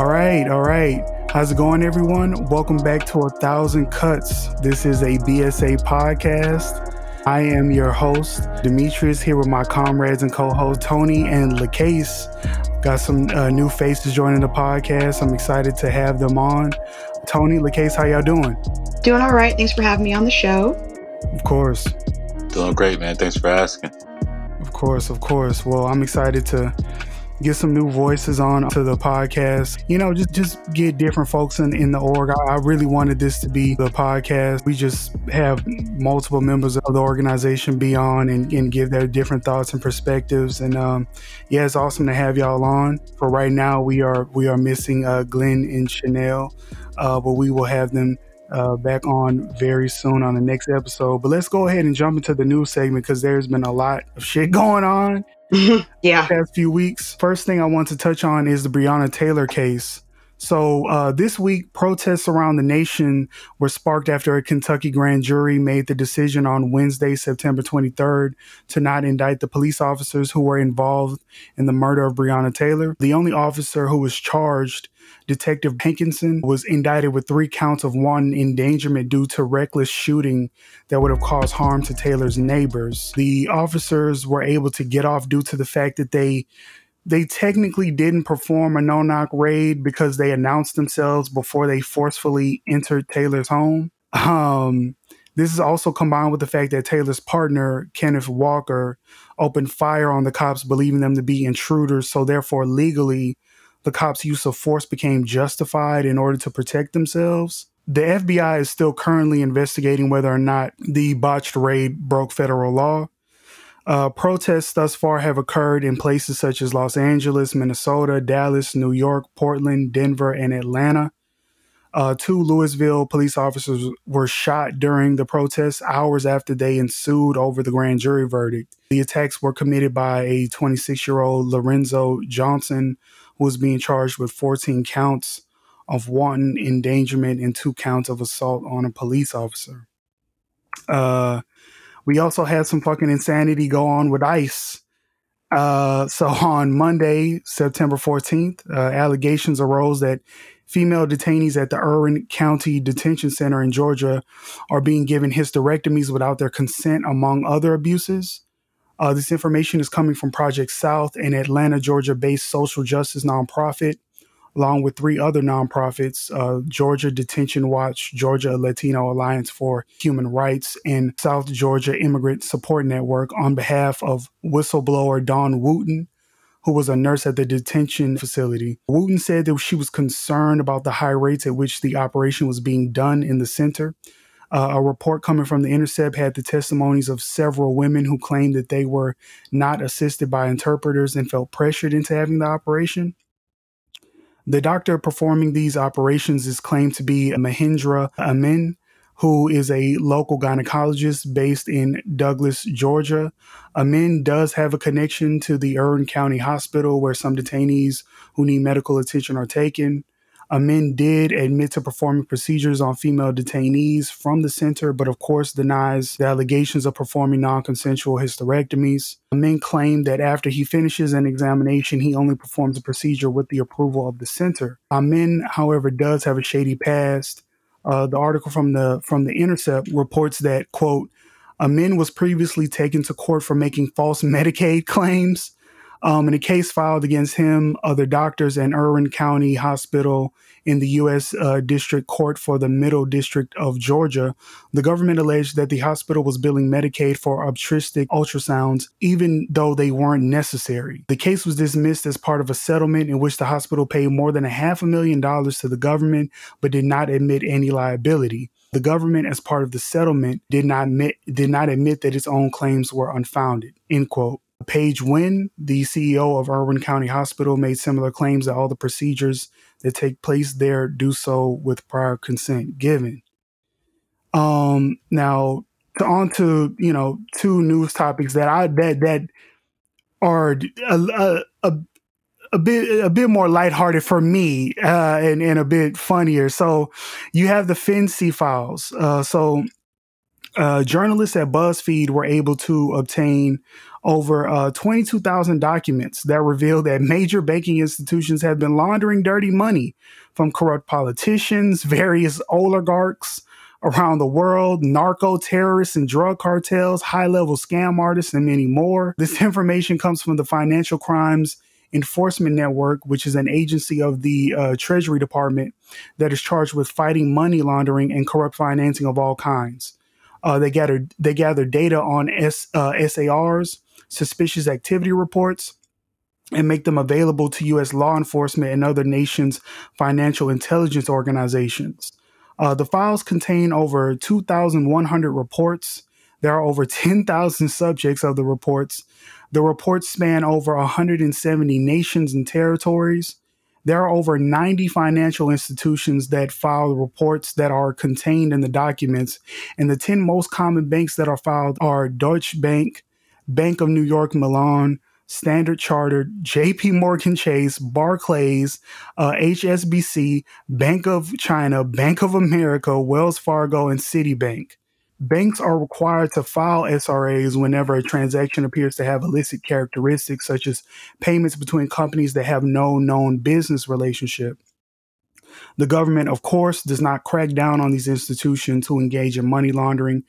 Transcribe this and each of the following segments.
All right, all right. How's it going, everyone? Welcome back to A Thousand Cuts. This is a BSA podcast. I am your host, Demetrius, here with my comrades and co host, Tony and LaCase. Got some uh, new faces joining the podcast. I'm excited to have them on. Tony, LaCase, how y'all doing? Doing all right. Thanks for having me on the show. Of course. Doing great, man. Thanks for asking. Of course, of course. Well, I'm excited to get some new voices on to the podcast. You know, just just get different folks in, in the org. I, I really wanted this to be the podcast. We just have multiple members of the organization be on and, and give their different thoughts and perspectives. And um, yeah, it's awesome to have y'all on. For right now, we are we are missing uh, Glenn and Chanel, uh, but we will have them uh, back on very soon on the next episode. But let's go ahead and jump into the news segment because there's been a lot of shit going on. yeah. Past few weeks. First thing I want to touch on is the Breonna Taylor case. So uh, this week, protests around the nation were sparked after a Kentucky grand jury made the decision on Wednesday, September 23rd, to not indict the police officers who were involved in the murder of Breonna Taylor. The only officer who was charged Detective Hankinson was indicted with three counts of wanton endangerment due to reckless shooting that would have caused harm to Taylor's neighbors. The officers were able to get off due to the fact that they they technically didn't perform a no-knock raid because they announced themselves before they forcefully entered Taylor's home. Um, this is also combined with the fact that Taylor's partner, Kenneth Walker, opened fire on the cops, believing them to be intruders. So, therefore, legally, the cops' use of force became justified in order to protect themselves. The FBI is still currently investigating whether or not the botched raid broke federal law. Uh, protests thus far have occurred in places such as Los Angeles, Minnesota, Dallas, New York, Portland, Denver, and Atlanta. Uh, two Louisville police officers were shot during the protests hours after they ensued over the grand jury verdict. The attacks were committed by a 26 year old Lorenzo Johnson, was being charged with 14 counts of wanton endangerment and two counts of assault on a police officer. Uh, we also had some fucking insanity go on with ICE. Uh, so on Monday, September 14th, uh, allegations arose that female detainees at the Irwin County Detention Center in Georgia are being given hysterectomies without their consent, among other abuses. Uh, this information is coming from Project South, an Atlanta, Georgia based social justice nonprofit, along with three other nonprofits uh, Georgia Detention Watch, Georgia Latino Alliance for Human Rights, and South Georgia Immigrant Support Network on behalf of whistleblower Dawn Wooten, who was a nurse at the detention facility. Wooten said that she was concerned about the high rates at which the operation was being done in the center uh, a report coming from The Intercept had the testimonies of several women who claimed that they were not assisted by interpreters and felt pressured into having the operation. The doctor performing these operations is claimed to be Mahendra Amin, who is a local gynecologist based in Douglas, Georgia. Amin does have a connection to the Irwin County Hospital where some detainees who need medical attention are taken. Amin did admit to performing procedures on female detainees from the center, but of course denies the allegations of performing non consensual hysterectomies. Amin claimed that after he finishes an examination, he only performs a procedure with the approval of the center. Amin, however, does have a shady past. Uh, the article from the from the Intercept reports that quote Amin was previously taken to court for making false Medicaid claims um, in a case filed against him, other doctors, and Irwin County Hospital in the U.S. Uh, District Court for the Middle District of Georgia, the government alleged that the hospital was billing Medicaid for obstetric ultrasounds, even though they weren't necessary. The case was dismissed as part of a settlement in which the hospital paid more than a half a million dollars to the government, but did not admit any liability. The government, as part of the settlement, did not admit, did not admit that its own claims were unfounded. End quote. Paige Wynn, the CEO of Irwin County Hospital, made similar claims that all the procedures that take place there do so with prior consent given. Um, now to on to you know two news topics that I that that are a, a, a, bit a bit more lighthearted for me uh, and and a bit funnier. So you have the FinCEN files. Uh, so Uh, journalists at BuzzFeed were able to obtain over uh, 22,000 documents that reveal that major banking institutions have been laundering dirty money from corrupt politicians, various oligarchs around the world, narco terrorists and drug cartels, high level scam artists, and many more. This information comes from the Financial Crimes Enforcement Network, which is an agency of the uh, Treasury Department that is charged with fighting money laundering and corrupt financing of all kinds. Uh, they gather they gather data on S, uh, SARs, suspicious activity reports, and make them available to U.S. law enforcement and other nations' financial intelligence organizations. Uh, the files contain over 2,100 reports. There are over 10,000 subjects of the reports. The reports span over 170 nations and territories. There are over 90 financial institutions that file reports that are contained in the documents, and the 10 most common banks that are filed are Deutsche Bank, Bank of New York Mellon, Standard Chartered, JP Morgan Chase, Barclays, uh, HSBC, Bank of China, Bank of America, Wells Fargo, and Citibank. Banks are required to file SRAs whenever a transaction appears to have illicit characteristics, such as payments between companies that have no known business relationship. The government, of course, does not crack down on these institutions who engage in money laundering.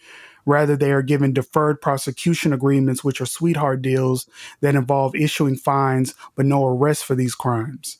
Rather, they are given deferred prosecution agreements, which are sweetheart deals that involve issuing fines but no arrest for these crimes.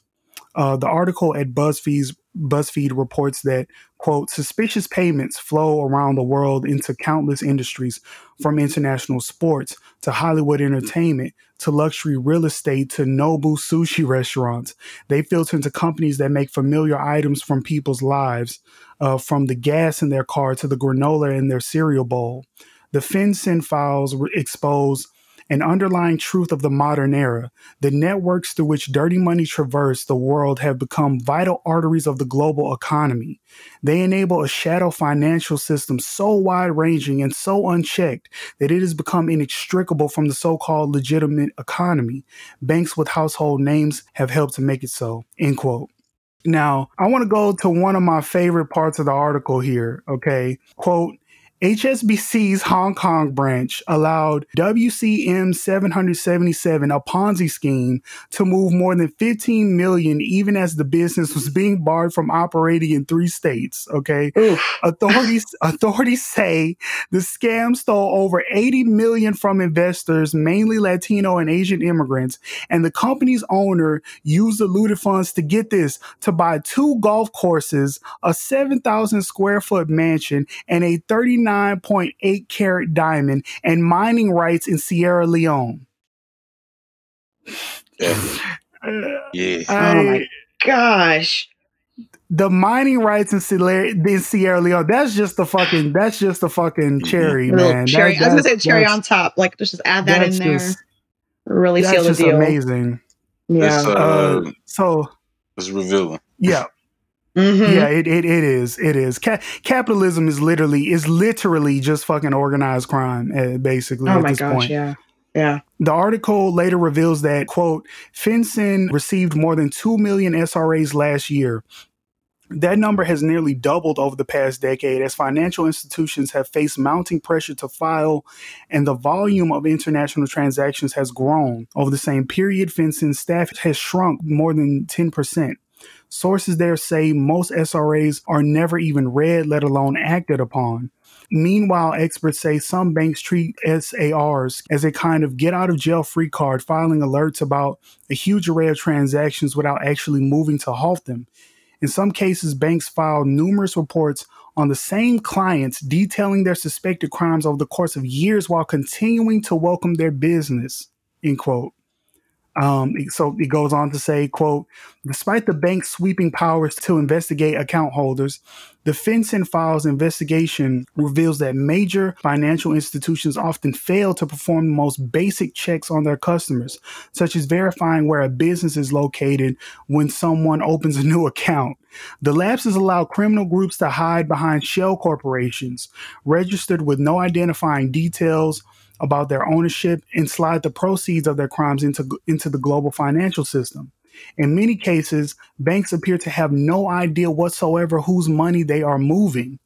Uh, the article at BuzzFeed's BuzzFeed reports that, quote, suspicious payments flow around the world into countless industries, from international sports to Hollywood entertainment to luxury real estate to Nobu sushi restaurants. They filter into companies that make familiar items from people's lives, uh, from the gas in their car to the granola in their cereal bowl. The FinCEN files expose an underlying truth of the modern era. The networks through which dirty money traverse the world have become vital arteries of the global economy. They enable a shadow financial system so wide ranging and so unchecked that it has become inextricable from the so called legitimate economy. Banks with household names have helped to make it so. End quote. Now, I want to go to one of my favorite parts of the article here. Okay. Quote, HSBC's Hong Kong branch allowed WCM 777, a Ponzi scheme, to move more than 15 million even as the business was being barred from operating in three states. Okay. authorities authorities say the scam stole over 80 million from investors, mainly Latino and Asian immigrants, and the company's owner used the looted funds to get this to buy two golf courses, a 7,000 square foot mansion, and a 39 29.8 carat diamond and mining rights in Sierra Leone. Yeah. yeah. I, oh my gosh. The mining rights in Sierra, in Sierra Leone, that's just the fucking, that's just the fucking mm-hmm. cherry, man. Cherry. That, I was gonna say cherry on top. Like, just add that in there. Just, really seal the deal. amazing. Yeah. Uh, uh, so it's revealing. Yeah. Mm-hmm. Yeah, it, it, it is. It is. Ca- capitalism is literally is literally just fucking organized crime, uh, basically. Oh my gosh! Point. Yeah. Yeah. The article later reveals that, quote, FinCEN received more than 2 million SRAs last year. That number has nearly doubled over the past decade as financial institutions have faced mounting pressure to file, and the volume of international transactions has grown. Over the same period, FinCEN staff has shrunk more than 10%. Sources there say most SRAs are never even read, let alone acted upon. Meanwhile, experts say some banks treat SARs as a kind of get out of jail free card, filing alerts about a huge array of transactions without actually moving to halt them. In some cases, banks file numerous reports on the same clients detailing their suspected crimes over the course of years while continuing to welcome their business. End quote. Um, so it goes on to say, quote, despite the bank's sweeping powers to investigate account holders, the FinCEN files investigation reveals that major financial institutions often fail to perform the most basic checks on their customers, such as verifying where a business is located when someone opens a new account. The lapses allow criminal groups to hide behind shell corporations, registered with no identifying details about their ownership and slide the proceeds of their crimes into, into the global financial system. In many cases, banks appear to have no idea whatsoever whose money they are moving.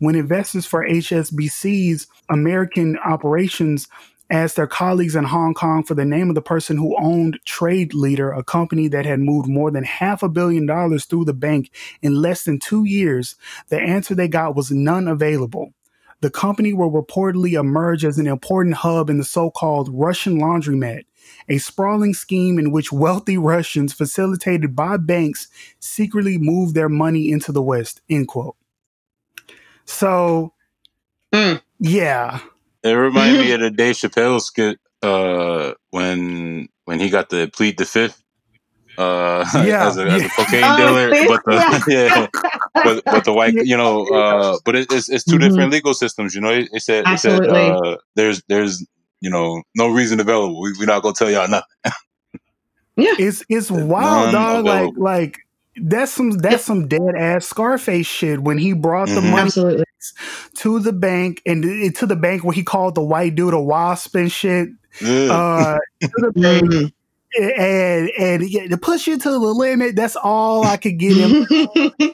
when investors for HSBC's American operations asked their colleagues in Hong Kong for the name of the person who owned Trade Leader, a company that had moved more than half a billion dollars through the bank in less than two years, the answer they got was none available. The company will reportedly emerge as an important hub in the so called Russian laundromat, a sprawling scheme in which wealthy Russians, facilitated by banks, secretly move their money into the West. End quote. So, Mm. yeah. It reminded me of the Dave Chappelle skit uh, when when he got the plead the fifth uh, Yeah, as, a, as a cocaine Oh, dealer, fifth, but the yeah, but but the white, you know, uh, but it, it's it's 2 Mhm. different legal systems. You know, it, it said it said uh, there's there's you know no reason available. We, we're not gonna tell y'all nothing. Yeah, it's it's wild, dog. Like like that's some that's some dead ass Scarface shit when he brought the Mhm. money Absolutely. to the bank and to the bank where he called the white dude a wasp and shit. Yeah. Uh, to the bank Mm. And and yeah, to push you to the limit. That's all I could get him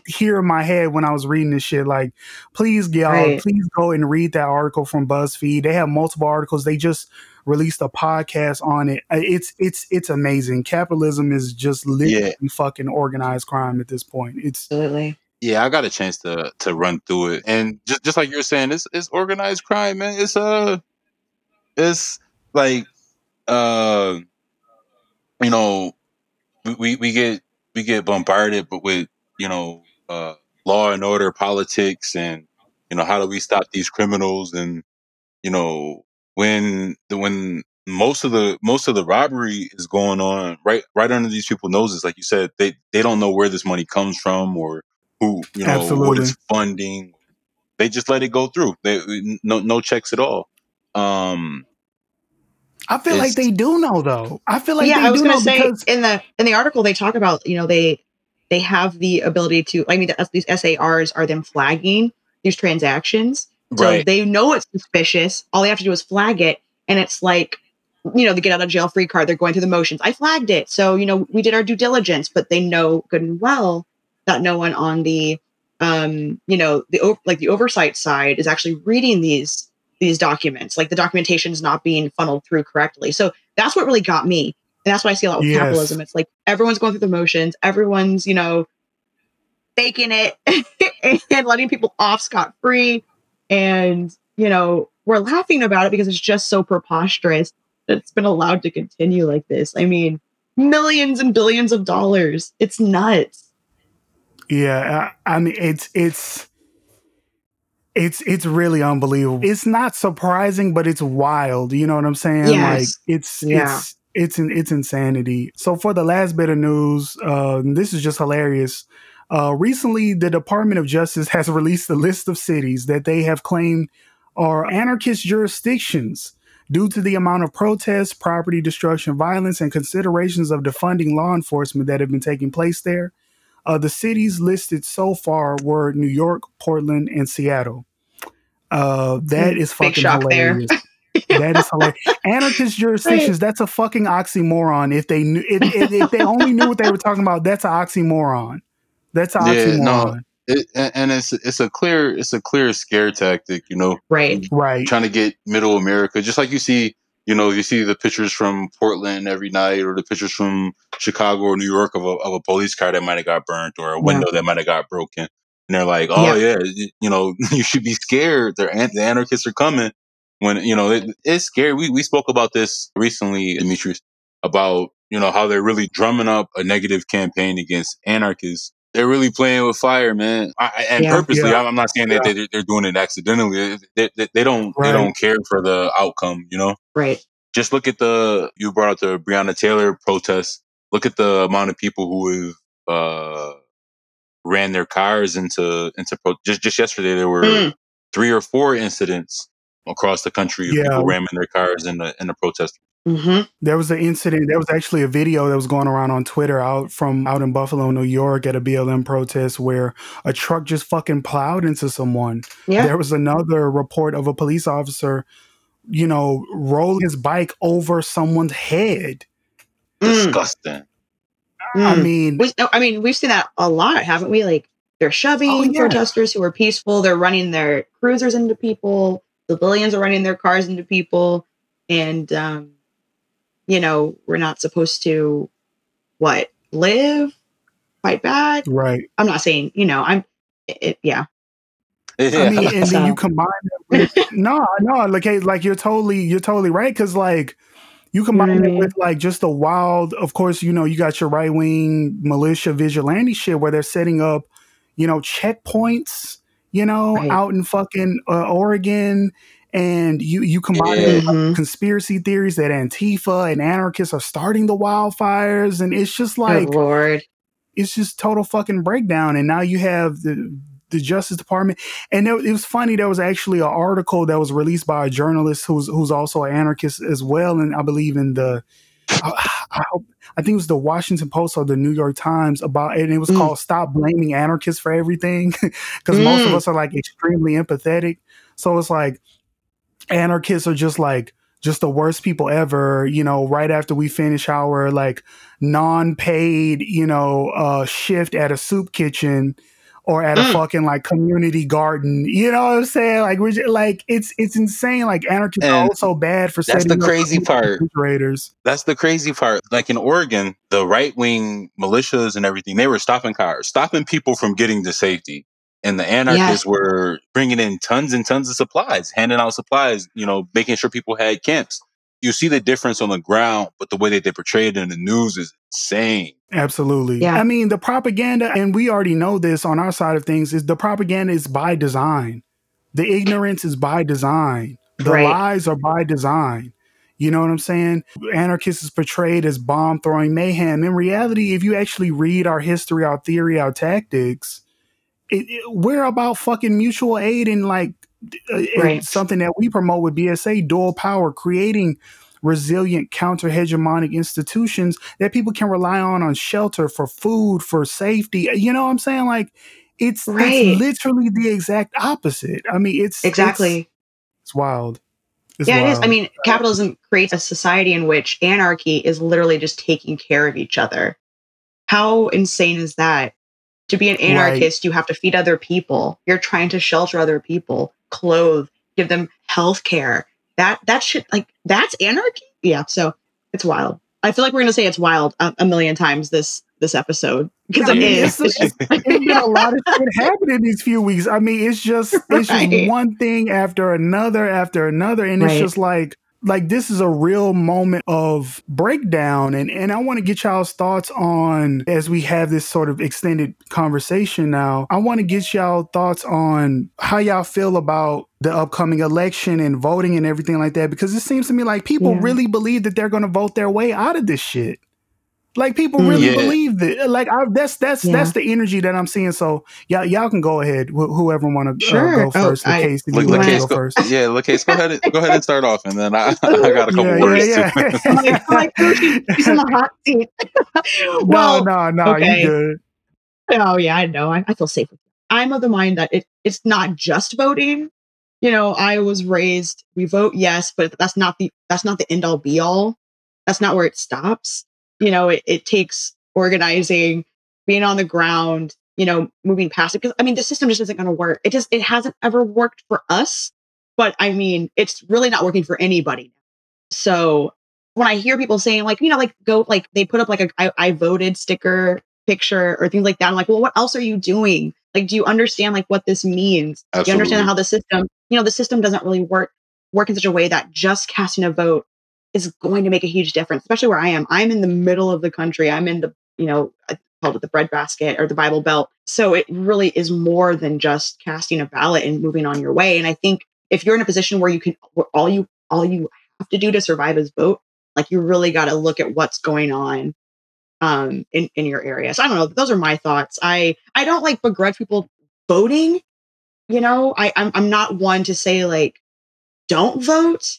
here in my head when I was reading this shit. Like, please, y'all, Right. please go and read that article from BuzzFeed. They have multiple articles. They just released a podcast on it. Uh, It's it's it's amazing. Capitalism is just literally fucking organized crime at this point. It's Absolutely. yeah, I got a chance to to run through it, and just just like you're saying, it's it's organized crime, man. It's uh, it's like uh, you know, we we, get we get bombarded, but with you know, uh, law and order, politics, and you know, how do we stop these criminals? And you know, when the when most of the most of the robbery is going on right right under these people's noses, like you said, they they don't know where this money comes from or who you know what it's funding. They just let it go through. They no no checks at all. Um, I feel like they do know though. I feel like yeah, they I was do gonna know say because in the in the article they talk about you know they they have the ability to I mean the, these SARs are them flagging these transactions, so right. they know it's suspicious. All they have to do is flag it, and it's like you know the get out of jail free card. They're going through the motions. I flagged it, so you know we did our due diligence, but they know good and well that no one on the um you know the like the oversight side is actually reading these these documents like the documentation is not being funneled through correctly. So that's what really got me and that's why i see a lot with Yes. capitalism. It's like everyone's going through the motions everyone's you know faking it and letting people off scot-free and you know we're laughing about it because it's just so preposterous that it's been allowed to continue like this. I mean millions and billions of dollars. It's nuts. Yeah, I it's it's it's it's really unbelievable. It's not surprising, but it's wild. You know what I'm saying? Yes. Like it's Yeah. it's it's an, it's insanity. So for the last bit of news, uh, this is just hilarious. Uh, recently, the Department of Justice has released a list of cities that they have claimed are anarchist jurisdictions due to the amount of protests, property destruction, violence, and considerations of defunding law enforcement that have been taking place there. Uh, the cities listed so far were New York, Portland, and Seattle. Uh, that Mm, big fucking shock there. hilarious. that is hilarious. Anarchist jurisdictions, that's a fucking oxymoron. If they knew if, if, if they only knew what they were talking about, that's an oxymoron. That's an Yeah, oxymoron. no. It, and and it's it's a clear it's a clear scare tactic. You know, right Right. trying to get middle America, just like you see, you know, you see the pictures from Portland every night, or the pictures from Chicago or New York of a of a police car that might have got burnt, or a Yeah. window that might have got broken, and they're like, "Oh Yeah. yeah, you, you know, you should be scared. They're an- the anarchists are coming." When you know it, it's scary. We we spoke about this recently, Demetrius, about you know how they're really drumming up a negative campaign against anarchists. They're really playing with fire, man, I, I- and Yeah. purposely. Yeah. I'm not saying that they, they're doing it accidentally. They, they, they don't Right. they don't care for the outcome. You know, right just look at the you brought up the Breonna Taylor protest. Look at the amount of people who have uh, ran their cars into into pro- just just yesterday. There were Mm. three or four incidents across the country of Yeah. people ramming their cars in the in the protest. hmm There was an incident. There was actually a video that was going around on Twitter out from out in Buffalo, New York, at a BLM protest where a truck just fucking plowed into someone. yeah There was another report of a police officer, you know, rolling his bike over someone's head. Mm. Disgusting. I Mm. mean, We, no, I mean, we've seen that a lot, haven't we? Like they're shoving Oh, yeah. protesters who are peaceful. They're running their cruisers into people. Civilians are running their cars into people, and um, you know we're not supposed to what live, fight back. Right. I'm not saying you know I'm. It, yeah, Yeah. I mean, and then you combine it with no, no, like hey, like you're totally, you're totally right because like you combine it with like just the wild. Of course, you know you got your right wing militia vigilante shit where they're setting up, you know, checkpoints, you know, Right. out in fucking uh, Oregon. And you you combine it with Mhm. conspiracy theories that Antifa and anarchists are starting the wildfires, and it's just like oh Lord, it's just total fucking breakdown. And now you have the the Justice Department, and there, it was funny. There was actually an article that was released by a journalist who's who's also an anarchist as well, and I believe in the. I, I, hope, I think it was the Washington Post or the New York Times about, and it was Mm. called "Stop Blaming Anarchists for Everything," because most of Mm. us are like extremely empathetic. So it's like anarchists are just like just the worst people ever. You know, right after we finish our like non-paid, you know, uh, shift at a soup kitchen or at a Mm. fucking like community garden. You know what I'm saying? Like we're just, like it's it's insane. Like anarchists are And also bad for that's the crazy part. refrigerators. That's the crazy part. Like in Oregon, the right wing militias and everything, they were stopping cars, stopping people from getting to safety. And the anarchists were bringing in tons and tons of supplies, handing out supplies, you know, making sure people had camps. You see the difference on the ground, but the way that they portray it in the news is insane. Absolutely. Yeah. I mean, the propaganda, and we already know this on our side of things, is the propaganda is by design. The ignorance is by design. The Right. lies are by design. You know what I'm saying? Anarchists is portrayed as bomb throwing mayhem. In reality, if you actually read our history, our theory, our tactics, it, it- we're about fucking mutual aid and like uh, and Right. something that we promote with BSA dual power, creating resilient counter hegemonic institutions that people can rely on on shelter for food for safety you know what i'm saying like it's Right. it's literally the exact opposite i mean it's it's- exactly. it's, wild it's yeah, it is. I mean, capitalism creates a society in which anarchy is literally just taking care of each other. How insane is that? To be an Right. anarchist, you have to feed other people. You're trying to shelter other people, clothe, give them health care. That that shit like that's anarchy? Yeah, so it's wild. I feel like we're gonna say it's wild a, a million times this this episode because I it it's- It's just- it's been a lot of shit happening these few weeks. I mean, it's just it's Right. just one thing after another after another, and it's just like like this is a real moment of breakdown, and and I want to get y'all's thoughts on as we have this sort of extended conversation now. I want to get y'all thoughts on how y'all feel about the upcoming election and voting and everything like that, because it seems to me like people Yeah. really believe that they're going to vote their way out of this shit. Like people really Yeah. believe that. Like I, that's that's Yeah. that's the energy that I'm seeing. So y'all y'all can go ahead. Wh- whoever want to Sure. uh, go Oh, first. I- case if Look, you want go go, first. yeah, Lakees, go ahead, and, go ahead and start off, and then I, I got a couple Yeah, words yeah, too. yeah. I'm like, I'm like, oh, she's in the hot seat. well, no, no, no. okay. You good? Oh yeah, I know. I, I feel safe. I'm of the mind that it, it's not just voting. You know, I was raised we vote yes, but that's not the that's not the end all be all. That's not where it stops. You know, it, it takes organizing, being on the ground, you know, moving past it. Because I mean, the system just isn't going to work. It just it hasn't ever worked for us. But I mean, it's really not working for anybody. So when I hear people saying like, you know, like go like they put up like a I, I voted sticker picture or things like that. I'm like, well, what else are you doing? Like, do you understand like what this means? Do you understand how the system, you know, the system doesn't really work work in such a way that just casting a vote is going to make a huge difference, especially where I am. I'm in the middle of the country. I'm in the, you know, I called it the breadbasket or the Bible Belt. So it really is more than just casting a ballot and moving on your way. And I think if you're in a position where you can, where all you all you have to do to survive is vote, like you really got to look at what's going on um in in your area. So I don't know. Those are my thoughts. I I don't like begrudge people voting. You know, I I'm I'm not one to say like don't vote,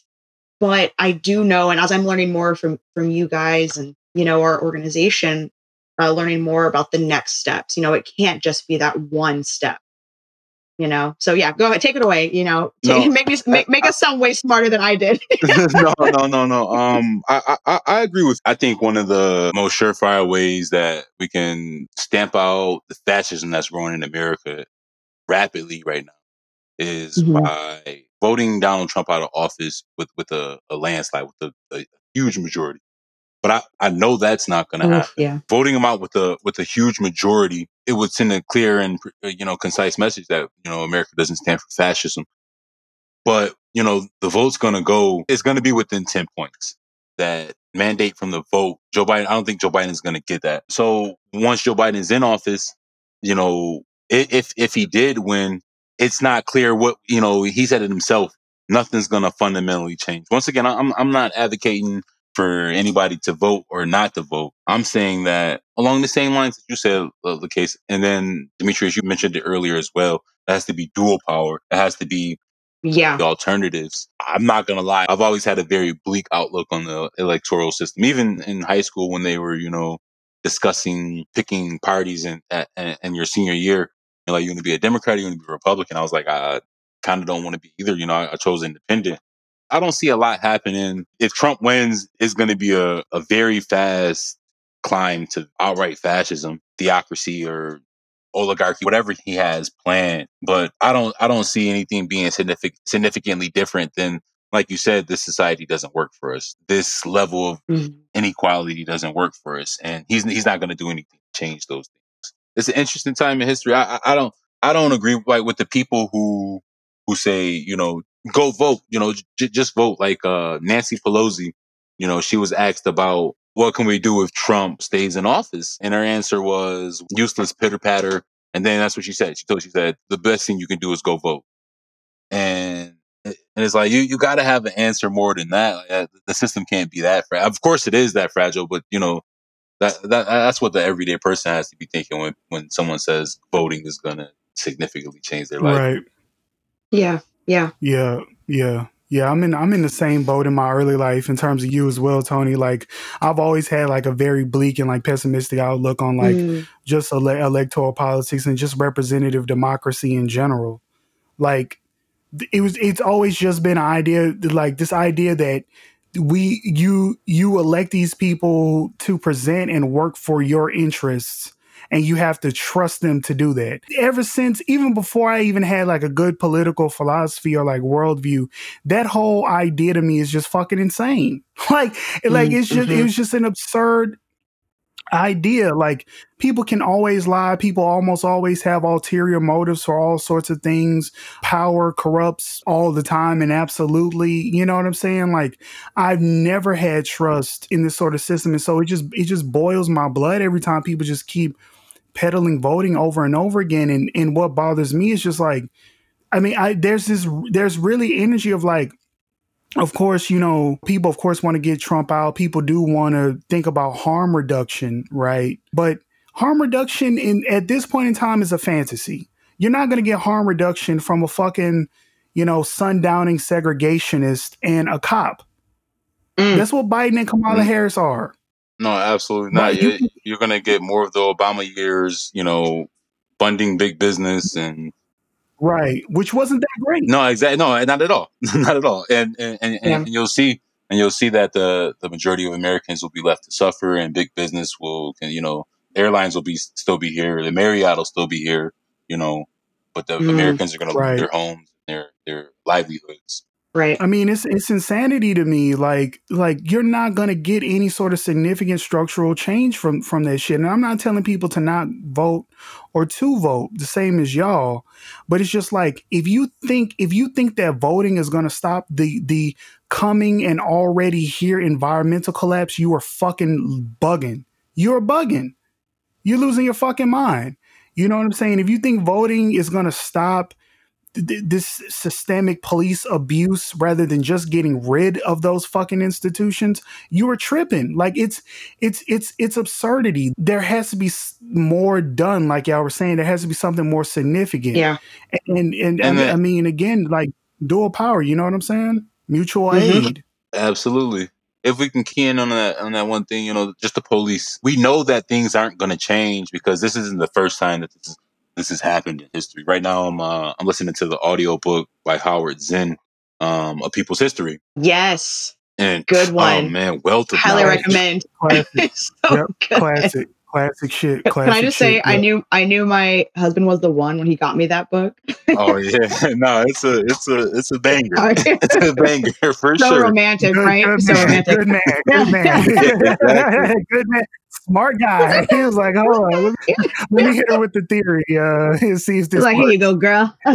but I do know, and as I'm learning more from from you guys and you know our organization, uh, learning more about the next steps. You know, it can't just be that one step. you know. So yeah, go ahead, take it away. You know, No, make me make, make us sound way smarter than I did. no, no, no, no. Um, I, I, I agree with. I think one of the most surefire ways that we can stamp out the fascism that's growing in America rapidly right now is Mhm. by voting Donald Trump out of office with with a, a landslide, with a, a huge majority. But I, I know that's not going to happen. Yeah. Voting him out with a with a huge majority, it would send a clear and uh, you know concise message that you know America doesn't stand for fascism. But you know the vote's going to go. It's going to be within ten points. That mandate from the vote, Joe Biden. I don't think Joe Biden's going to get that. So once Joe Biden's in office, you know, if if he did win, it's not clear what you know. He said it himself. Nothing's going to fundamentally change. Once again, I'm I'm not advocating for anybody to vote or not to vote. I'm saying that along the same lines that you said, uh, the case, and then Demetrius, you mentioned it earlier as well. It has to be dual power. It has to be Yeah. the alternatives. I'm not gonna lie. I've always had a very bleak outlook on the electoral system. Even in high school, when they were, you know, discussing picking parties in at, in your senior year, you're like, you want to be a Democrat, or you want to be a Republican. I was like, I kind of don't want to be either. You know, I, I chose independent. I don't see a lot happening. If Trump wins, it's going to be a, a very fast climb to outright fascism, theocracy, or oligarchy, whatever he has planned. But I don't, I don't see anything being significant, significantly different than, like you said, this society doesn't work for us. This level of Mhm. inequality doesn't work for us, and he's he's not going to do anything to change those things. It's an interesting time in history. I, I, I don't, I don't agree like with the people who who say, you know, go vote, you know, j- just vote. Like uh, Nancy Pelosi, you know, she was asked about what can we do if Trump stays in office, and her answer was useless pitter patter. And then that's what she said. She told she said the best thing you can do is go vote. And and it's like you you got to have an answer more than that. Uh, the system can't be that fragile. Of course, it is that fragile, but you know that that that's what the everyday person has to be thinking when when someone says voting is going to significantly change their life. Right. Yeah. Yeah. Yeah, yeah, yeah. I'm in I'm in the same boat in my early life in terms of you as well, Tony. Like I've always had like a very bleak and like pessimistic outlook on like Mm. just ele- electoral politics and just representative democracy in general. Like it was it's always just been an idea like this idea that we you you elect these people to present and work for your interests and you have to trust them to do that. Ever since, even before I even had like a good political philosophy or like worldview, that whole idea to me is just fucking insane. Like, like it's just it Mhm. was just an absurd idea. Like people can always lie. People almost always have ulterior motives for all sorts of things. Power corrupts all the time and absolutely, you know what I'm saying? Like I've never had trust in this sort of system. And so it just it just boils my blood every time people just keep peddling voting over and over again. And and what bothers me is just like I mean, I there's this there's really energy of like of course, you know, people, of course, want to get Trump out. People do want to think about harm reduction, right? But harm reduction in at this point in time is a fantasy. You're not going to get harm reduction from a fucking, you know, sundowning segregationist and a cop. Mm. That's what Biden and Kamala Mm. Harris are. No, absolutely not. Right, you you're going to get more of the Obama years, you know, funding big business and Right. Which wasn't that great. no, exactly, no, not at all, not at all. And and, and, Yeah. and you'll see, and you'll see that the the majority of Americans will be left to suffer, and big business will, you know, airlines will be still be here, the Marriott will still be here, you know, but the Mm. Americans are going to lose their homes, their their livelihoods. Right. I mean, it's it's insanity to me. Like like you're not gonna get any sort of significant structural change from from that shit. And I'm not telling people to not vote or to vote the same as y'all, but it's just like if you think if you think that voting is gonna stop the the coming and already here environmental collapse, you are fucking bugging. You're bugging. You're losing your fucking mind. You know what I'm saying? If you think voting is gonna stop th- this systemic police abuse rather than just getting rid of those fucking institutions you are tripping like it's it's it's it's absurdity there has to be more done like y'all were saying there has to be something more significant Yeah. and and, And I, then- I mean again like dual power you know what i'm saying mutual Mhm. aid Absolutely. If we can key in on that on that one thing, you know, just the police. We know that things aren't going to change because this isn't the first time that this is, this has happened in history. Right now, I'm uh, I'm listening to the audio book by Howard Zinn, um, A People's History. Yes. And Good Oh one. man, wealth of Highly knowledge. recommend. Classic, so Yep, good. classic, classic shit. Can I just say shit, I knew I knew my husband was the one when he got me that book. Oh yeah, no, it's a it's a it's a banger. It's a banger for sure. romantic, right? good so man, romantic. good man, good man, Exactly. good man, smart guy. He was like, "Hold on, let me, let me hit her with the theory. Uh, and see if this like, here you go, girl.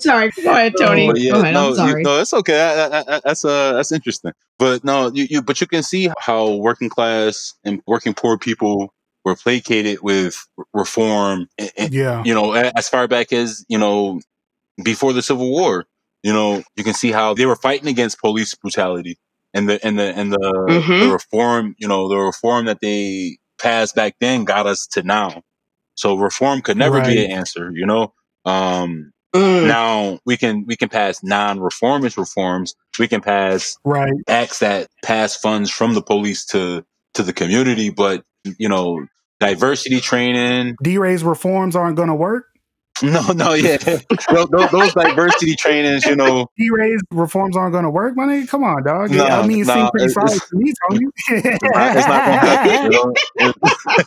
sorry, go ahead, Tony. But yeah, go ahead. no, I'm sorry. You, no, it's okay. That- that- that- that's uh, that's interesting. But no, you, you, but you can see how working class and working poor people were placated with reform. And, and, Yeah, you know, as far back as you know, before the Civil War. You know, you can see how they were fighting against police brutality and the and the and the, Mhm. the reform. You know, the reform that they passed back then got us to now. So reform could never be an answer. You know. Um, Mm, now we can we can pass non-reformist reforms. We can pass right. acts that pass funds from the police to to the community, but you know, diversity training. D Ray's reforms aren't going to work. No, no, yeah, those, those, those diversity trainings. You know, D Ray's reforms aren't going to work, my nigga. Come on, dog. No, I mean, it no, seems pretty it's- solid to me, Tony. it's not, not gonna. You know?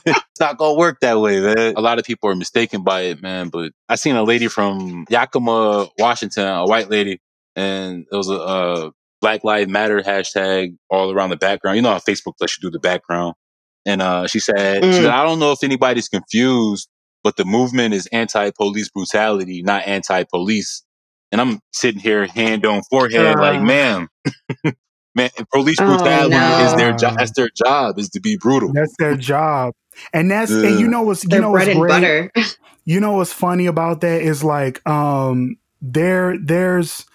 it's not gonna work that way, man. A lot of people are mistaken by it, man. But I seen a lady from Yakima, Washington, a white lady, and it was a, uh Black Lives Matter hashtag all around the background. You know how Facebook lets you do the background. And uh, she said, she Mm. said, I don't know if anybody's confused, but the movement is anti-police brutality, not anti-police. And I'm sitting here, hand on forehead, like, Uh. ma'am, man, police Oh, brutality is their job. That's their job, is to be brutal. That's their job. And that's and you know what's you Their know bread what's and great. butter. You know what's funny about that is like um there there's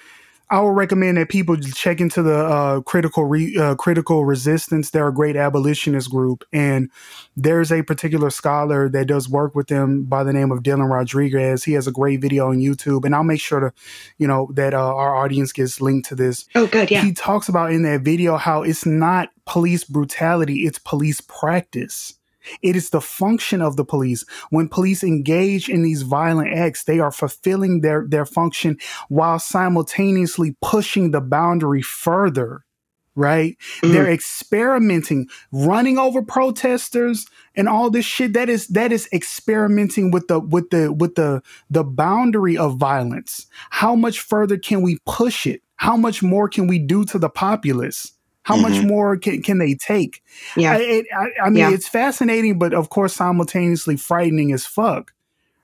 I would recommend that people check into the uh, critical re, uh, critical resistance. They're a great abolitionist group, and there's a particular scholar that does work with them by the name of Dylan Rodriguez. He has a great video on YouTube, and I'll make sure to, you know, that uh, our audience gets linked to this. Oh, good. Yeah. He talks about in that video how it's not police brutality, it's police practice. It is the function of the police. When police engage in these violent acts, they are fulfilling their, their function while simultaneously pushing the boundary further, right? Mhm. They're experimenting, running over protesters and all this shit. That is that is experimenting with the with the with the the boundary of violence. How much further can we push it? How much more can we do to the populace? How much Mhm. more can, can they take? Yeah. I, it, I, I mean, Yeah. it's fascinating, but of course, simultaneously frightening as fuck.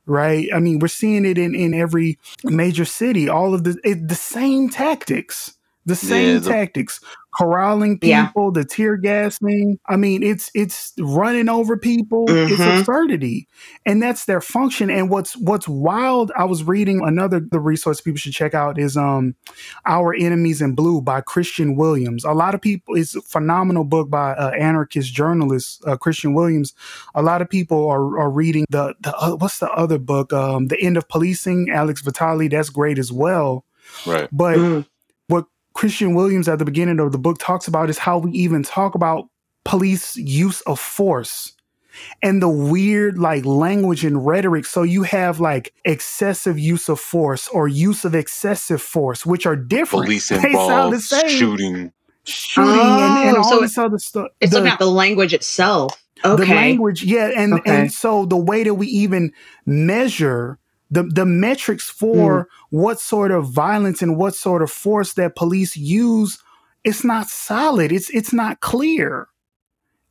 Right? I mean, we're seeing it in, in every major city. All of the it, the same tactics, the same Yeah, the- tactics, corralling Yeah. people, the tear gassing. I mean, it's it's running over people. It's Mhm. absurdity, and that's their function. And what's what's wild? I was reading another the resource people should check out is um, "Our Enemies in Blue" by Kristian Williams. A lot of people, it's a phenomenal book by uh, anarchist journalist uh, Kristian Williams. A lot of people are, are reading the the uh, what's the other book? Um, "The End of Policing." Alex Vitale. That's great as well. Right. But Mm. What Kristian Williams at the beginning of the book talks about is how we even talk about police use of force and the weird like language and rhetoric. So you have like excessive use of force or use of excessive force, which are different. Police They sound the involved same. shooting. Shooting and, and Oh, all so this other stuff. It's The- about the language itself. Okay. the language yeah and Okay. and so the way that we even measure the the metrics for Hmm. what sort of violence and what sort of force that police use it's not solid. It's it's not clear.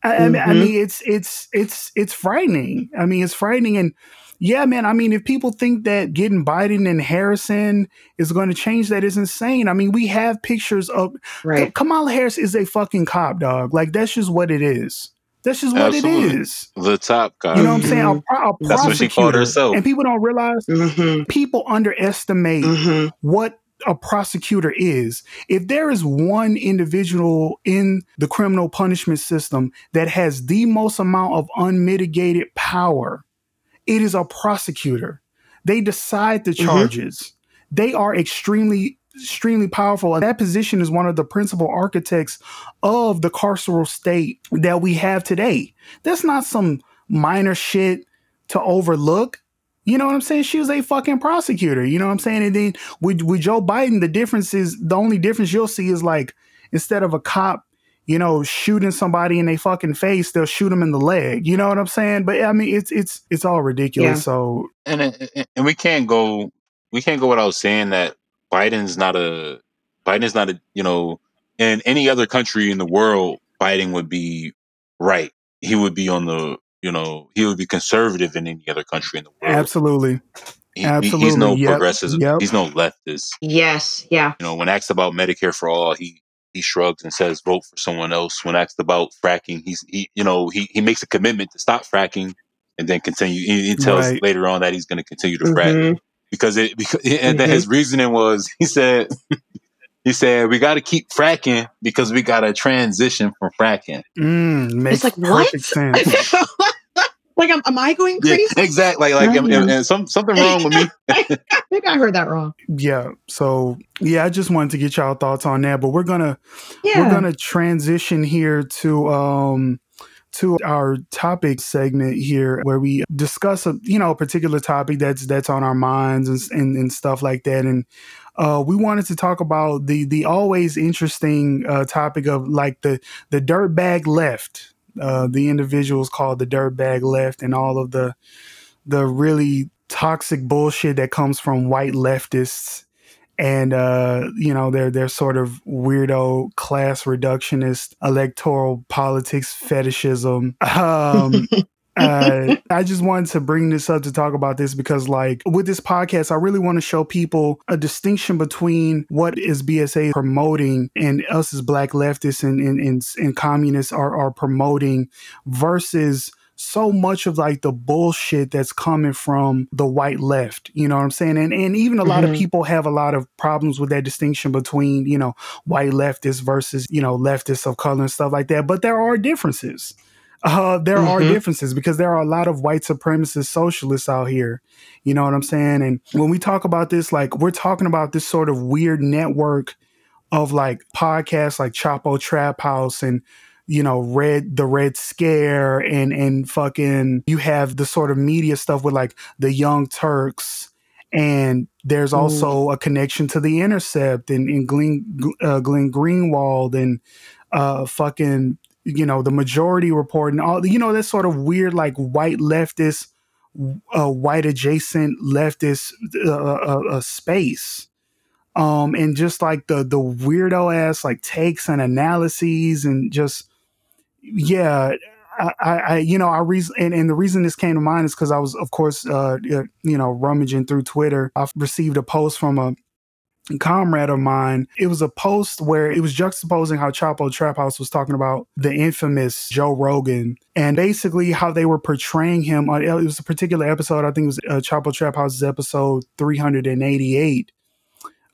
I, mean- I mean it's it's it's it's frightening. I mean it's frightening. And yeah man i mean if people think that getting biden and harrison is going to change that is insane. I mean we have pictures of right. kamala harris is a fucking cop dog. Like that's just what it is that's just what Absolutely. it is The top guy. you know what I'm saying? A, Mhm. pro- a That's what she called herself. And people don't realize, Mm-hmm. people underestimate Mm-hmm. what a prosecutor is. If there is one individual in the criminal punishment system that has the most amount of unmitigated power, it is a prosecutor. They decide the Mhm. charges. They are extremely extremely powerful and that position is one of the principal architects of the carceral state that we have today that's not some minor shit to overlook You know what I'm saying? She was a fucking prosecutor. You know what I'm saying? And then with with Joe Biden, the difference is the only difference you'll see is like instead of a cop, you know, shooting somebody in their fucking face, they'll shoot them in the leg. You know what I'm saying? But I mean, it's it's it's all ridiculous. Yeah. So and and we can't go we can't go without saying that Biden's not a Biden's not a you know in any other country in the world Biden would be right. He would be on the you know he would be conservative in any other country in the world. absolutely, He- he- he's no absolutely. Yep, progressive. yep. He's no leftist. Yes. Yeah. You know when asked about Medicare for all, he he shrugs and says vote for someone else. When asked about fracking, he's he you know he he makes a commitment to stop fracking and then continue. He, he tells Right. later on that he's going to continue to frack Mhm. Because it because and then his reasoning was he said he said we got to keep fracking because we got to transition from fracking. Mm, It's like what? sense. like, am, am I going Yeah, crazy? exactly. Like like and, and, and some something wrong with me. I think I heard that wrong. yeah. So yeah, I just wanted to get y'all thoughts on that. But we're gonna Yeah. we're gonna transition here to um to our topic segment here where we discuss a you know a particular topic that's that's on our minds and and, and stuff like that. And uh, we wanted to talk about the the always interesting uh, topic of like the the dirtbag left. Uh, the individuals called the dirtbag left and all of the the really toxic bullshit that comes from white leftists and uh, you know their their sort of weirdo class reductionist electoral politics fetishism. Um, uh, I just wanted to bring this up to talk about this because, like, with this podcast, I really want to show people a distinction between what is BSA promoting and us as Black leftists and and, and, and communists are are promoting versus so much of like the bullshit that's coming from the white left you know what i'm saying and and even a lot of Mhm. people have a lot of problems with that distinction between you know white leftists versus you know leftists of color and stuff like that but there are differences uh, there are Mhm. differences because there are a lot of white supremacist socialists out here. You know what I'm saying? And when we talk about this, like we're talking about this sort of weird network of like podcasts like Chapo Trap House and you know red the red scare and and fucking you have the sort of media stuff with like the young turks and there's Mm. also a connection to the intercept and, and glenn uh, glenn greenwald and uh fucking you know the majority report and all you know that sort of weird like white leftist uh, white adjacent leftist uh, uh, uh, space um and just like the the weirdo ass like takes and analyses and just yeah I, I, you know, I reason and, and the reason this came to mind is because I was, of course, uh, you know, rummaging through Twitter. I received a post from a comrade of mine. It was a post where it was juxtaposing how Chapo Trap House was talking about the infamous Joe Rogan and basically how they were portraying him. On, it was a particular episode. I think it was uh, Chapo Trap House's episode 388,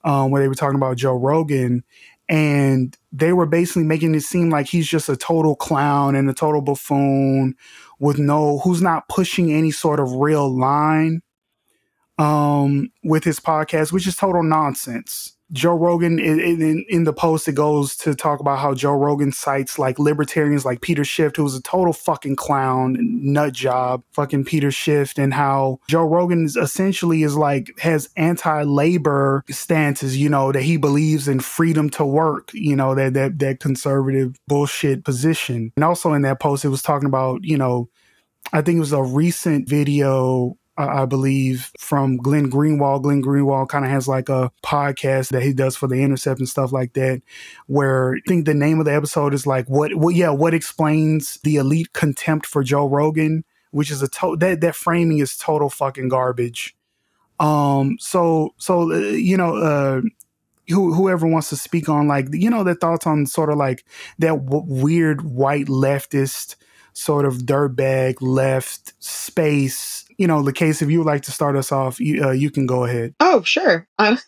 um, where they were talking about Joe Rogan. And they were basically making it seem like he's just a total clown and a total buffoon with no, who's not pushing any sort of real line um, with his podcast, which is total nonsense. Joe Rogan, in, in, in the post, it goes to talk about how Joe Rogan cites like libertarians like Peter Schiff, who was a total fucking clown, nut job, fucking Peter Schiff, and how Joe Rogan is essentially is like has anti-labor stances, you know, that he believes in freedom to work, you know, that that that conservative bullshit position. And also in that post, it was talking about, you know, I think it was a recent video I believe, from Glenn Greenwald. Glenn Greenwald kind of has like a podcast that he does for the Intercept and stuff like that, where I think the name of the episode is like what, what, yeah, what explains the elite contempt for Joe Rogan, which is a to- that that framing is total fucking garbage. Um, so so uh, you know, uh, who, whoever wants to speak on like you know their thoughts on sort of like that w- weird white leftist sort of dirtbag left space. You know, LaCase if you would like to start us off, you, uh, you can go ahead. Oh, sure. Um,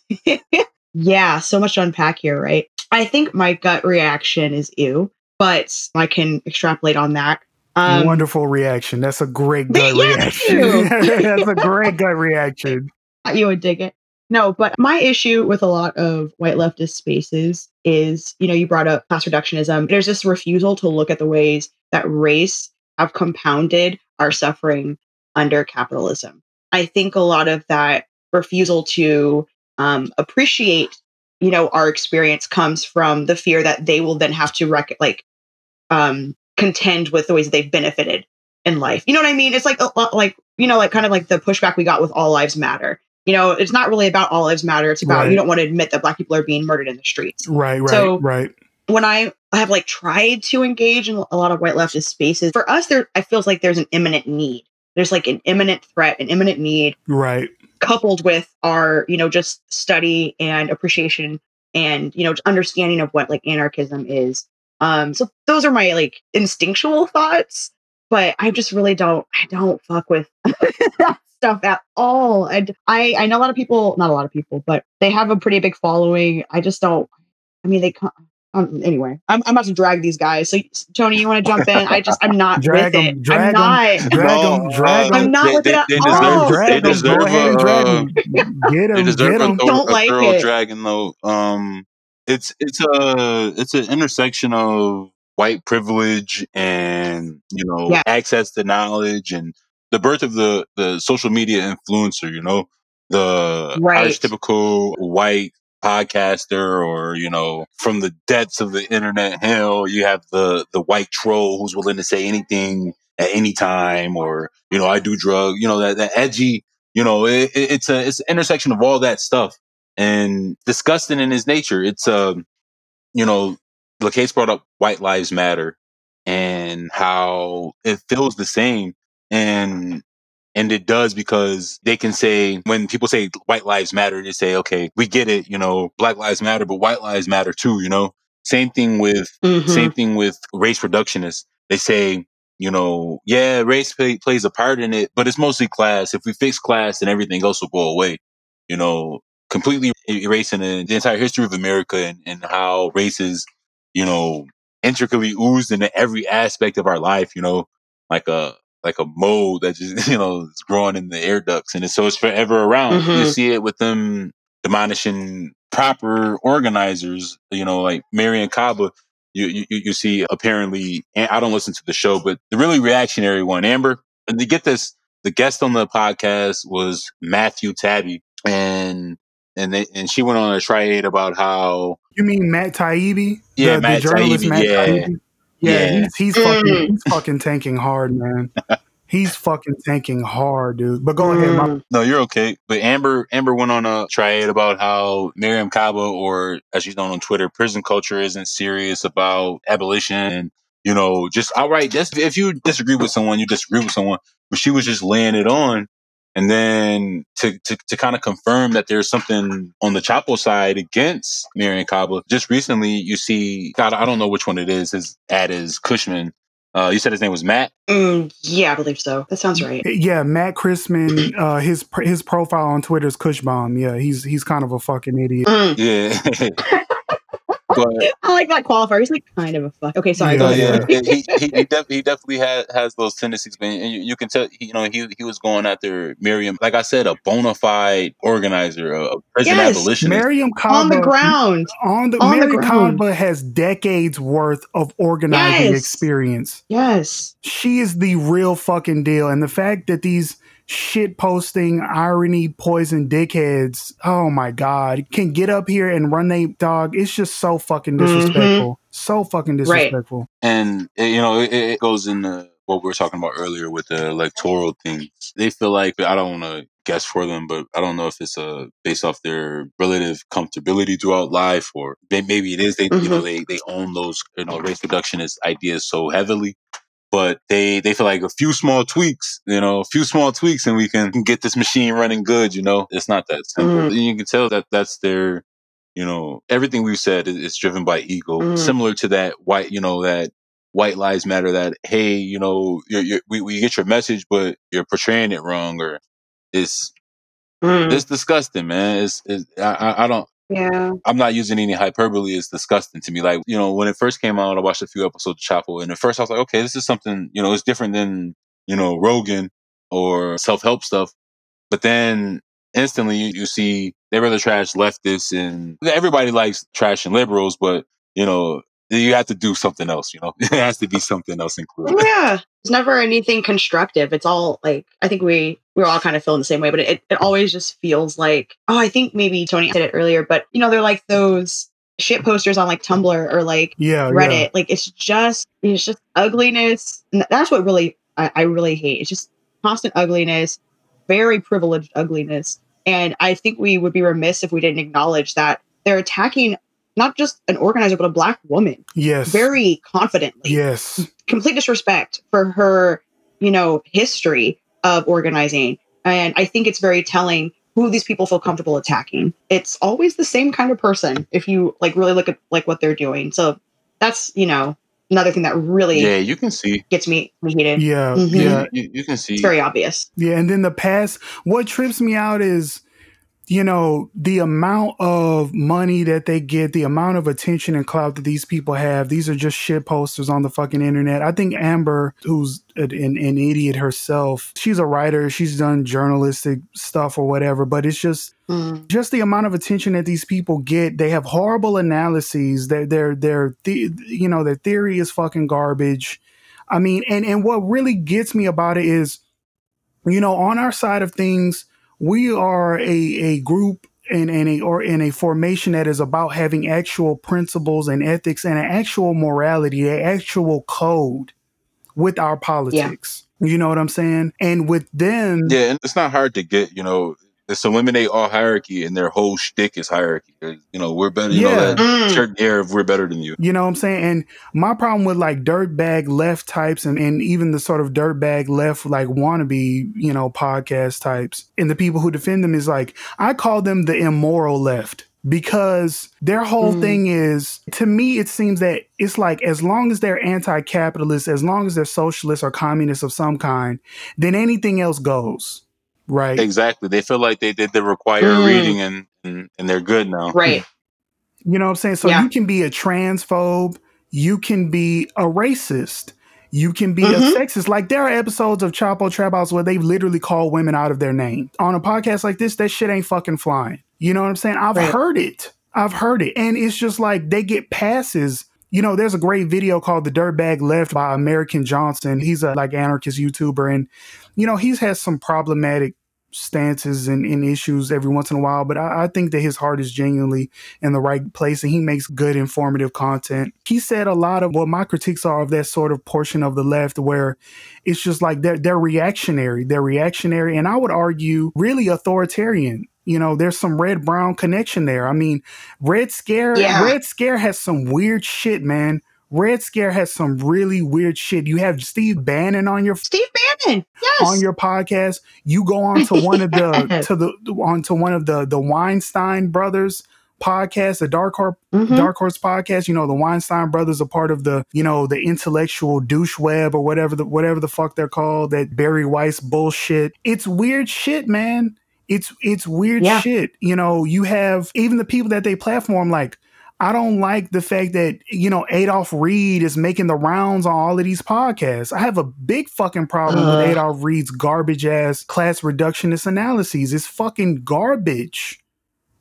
yeah, so much to unpack here, right? I think my gut reaction is ew, but I can extrapolate on that. Um, Wonderful reaction. That's a great gut Yes, reaction. That's a great gut reaction. you would dig it. No, but my issue with a lot of white leftist spaces is, you know, you brought up class reductionism. There's this refusal to look at the ways that race have compounded our suffering under capitalism. I think a lot of that refusal to um, appreciate, you know, our experience comes from the fear that they will then have to rec- like um, contend with the ways that they've benefited in life. You know what I mean? It's like a lot like you know, like kind of like the pushback we got with All Lives Matter. You know, it's not really about All Lives Matter. It's about Right. you don't want to admit that Black people are being murdered in the streets Right, right, So- right. when I have like tried to engage in a lot of white leftist spaces, for us, there I feels like there's an imminent need. There's like an imminent threat, an imminent need, Right. coupled with our, you know, just study and appreciation and you know understanding of what like anarchism is. Um, so those are my like instinctual thoughts, but I just really don't, I don't fuck with that stuff at all. And I, I know a lot of people, not a lot of people, but they have a pretty big following. I just don't. I mean, they. Co- Um, anyway, I'm, I'm about to drag these guys. So Tony, you want to jump in? I just, I'm not Drag with 'em, it. drag I'm 'em. not. Drag No, 'em, drag uh, 'em. I'm not they, with it they, at they all. deserve, Drag they 'em. Go deserve ahead and a, drag uh, 'em. Get they deserve get a, him. thorough, Don't a like thorough it. dragon though. Um, it's it's a it's an intersection of white privilege and you know Yeah. access to knowledge and the birth of the the social media influencer. You know, the Right. archetypical white podcaster or you know from the depths of the internet hell you have the the white troll who's willing to say anything at any time or you know i do drug you know that, that edgy you know it, it- it's a it's an intersection of all that stuff and disgusting in its nature. It's um you know case brought up white lives matter and how it feels the same and and it does because they can say when people say white lives matter they say okay we get it you know black lives matter but white lives matter too you know same thing with Mhm. same thing with race reductionists. They say, you know, yeah, race play, plays a part in it, but it's mostly class. If we fix class, then everything else will go away. You know, completely erasing the, the entire history of America and, and how race is, you know, intricately oozed into every aspect of our life. You know, like a like a mold that just you know is growing in the air ducts, and it's, so it's forever around. You Mhm. see it with them demolishing proper organizers. You know, like Marion Kaba you, you you see apparently I don't listen to the show, but the really reactionary one, Amber. And to get this, the guest on the podcast was Matthew Taibbi, and and they and she went on a tirade about how You mean Matt Taibbi? Yeah, the, Matt the journalist Taibbi, Matt yeah. Taibbi? Yeah, Yeah. he's he's Mm. fucking he's fucking tanking hard, man. he's fucking tanking hard, dude. But go ahead, my Mm. no, you're okay. But Amber Amber went on a tirade about how Miriam Kaba, or as she's known on Twitter, prison culture isn't serious about abolition and you know just outright. Just if you disagree with someone, you disagree with someone. But she was just laying it on. And then to, to, to kind of confirm that there's something on the Chapo side against Marion Kaba, just recently you see, God, I don't know which one it is, his ad is Cushman. Uh, you said his name was Matt? Mm, yeah, I believe so. That sounds right. yeah, Matt Christman, uh, his his profile on Twitter is Cushbomb. Yeah, he's he's kind of a fucking idiot. Mm. Yeah. but I like that qualifier. He's like kind of a fuck. Okay, sorry. Yeah, go yeah, he he, he, def- he definitely had, has those tendencies, man. And you, you can tell, you know, he he was going after Miriam, like I said, a bona fide organizer, a, a prison Yes. abolitionist. Miriam Kaba On the ground. on the On the Mary ground. Kaba has decades worth of organizing Yes. experience. Yes. She is the real fucking deal. And the fact that these shit posting, irony, poison dickheads, oh my God, can get up here and run they dog. It's just so fucking disrespectful. So fucking Mm-hmm. Right. disrespectful. and uh, you know, it, it goes into what we were talking about earlier with the electoral thing. They feel like I don't want to guess for them, but I don't know if it's uh, based off their relative comfortability throughout life, or may- maybe it is. They you know they they own those you know race reductionist ideas so heavily. But they, they feel like a few small tweaks, you know, a few small tweaks, and we can get this machine running good. You know, it's not that simple. Mhm. You can tell that that's their, you know, everything we've said is, is driven by ego, Mhm. similar to that white, you know, that white lives matter. That hey, you know, you're, you're, we we get your message, but you're portraying it wrong, or it's Mm. it's disgusting, man. It's, it's I, I I don't. Yeah. I'm not using any hyperbole. It's disgusting to me. Like, you know, when it first came out, I watched a few episodes of Chapo, and at first I was like, okay, this is something, you know, it's different than, you know, Rogan or self help stuff. But then instantly you, you see they rather trash leftists and everybody likes trash and liberals, but, you know, you have to do something else. You know, it has to be something else included. Oh, yeah. It's never anything constructive. It's all like I think we we're all kind of feeling the same way, but it, it always just feels like oh, I think maybe Tony said it earlier, but you know, they're like those shit posters on like Tumblr or like Yeah, Reddit. yeah. Like it's just it's just ugliness. And that's what really I, I really hate. It's just constant ugliness, very privileged ugliness. And I think we would be remiss if we didn't acknowledge that they're attacking not just an organizer, but a black woman Yes. very confidently. Yes. Complete disrespect for her, you know, history of organizing. And I think it's very telling who these people feel comfortable attacking. It's always the same kind of person if you like really look at like what they're doing. So that's, you know, another thing that really Yeah, you can see. gets me heated. Yeah. Mhm. Yeah. You, you can see. It's very obvious. Yeah, and then the past, what trips me out is, you know, the amount of money that they get, the amount of attention and clout that these people have. These are just shit posters on the fucking internet. I think Amber, who's an, an, idiot herself, she's a writer. She's done journalistic stuff or whatever, but it's just Mm. just the amount of attention that these people get. They have horrible analyses. Their their their the, you know their theory is fucking garbage. I mean, and and what really gets me about it is, you know, on our side of things, we are a a group in, in a or in a formation that is about having actual principles and ethics and an actual morality, an actual code with our politics. You know what I'm saying? And with them, Yeah, and it's not hard to get. You know, it's eliminate all hierarchy, and their whole shtick is hierarchy. You know, we're better. You Yeah. know that Mm. certain air of we're better than you. You know what I'm saying? And my problem with like dirtbag left types and, and even the sort of dirtbag left like wannabe, you know, podcast types and the people who defend them is like, I call them the immoral left because their whole Mm. thing is, to me, it seems that it's like as long as they're anti capitalist, as long as they're socialists or communists of some kind, then anything else goes. Right. Exactly. They feel like they did the required Mm. reading, and, and and they're good now. Right. You know what I'm saying? So Yeah. you can be a transphobe, you can be a racist, you can be Mhm. a sexist. Like there are episodes of Chapo Trap House where they've literally called women out of their name. On a podcast like this, that shit ain't fucking flying. You know what I'm saying? I've Right. heard it. I've heard it. And it's just like they get passes. You know, there's a great video called The Dirtbag Left by American Johnson. He's a like anarchist YouTuber and you know, he's had some problematic stances and, and issues every once in a while, but I, I think that his heart is genuinely in the right place and he makes good informative content. He said a lot of what my critiques are of that sort of portion of the left where it's just like they're they're reactionary. They're reactionary and I would argue really authoritarian. You know, there's some red brown connection there. I mean, Red Scare Yeah. Red Scare has some weird shit, man. Red Scare has some really weird shit. You have Steve Bannon on your Steve Bannon. Yes. on your podcast, you go on to one of the to the onto one of the the Weinstein brothers podcast, the Dark Horse Mhm. Dark Horse podcast. You know, the Weinstein brothers are part of the you know the intellectual douche web or whatever the whatever the fuck they're called. That Bari Weiss bullshit. It's weird shit, man. It's it's weird Yeah. shit. You know, you have even the people that they platform like. I don't like the fact that, you know, Adolph Reed is making the rounds on all of these podcasts. I have a big fucking problem with uh. Adolph Reed's garbage ass class reductionist analyses. It's fucking garbage.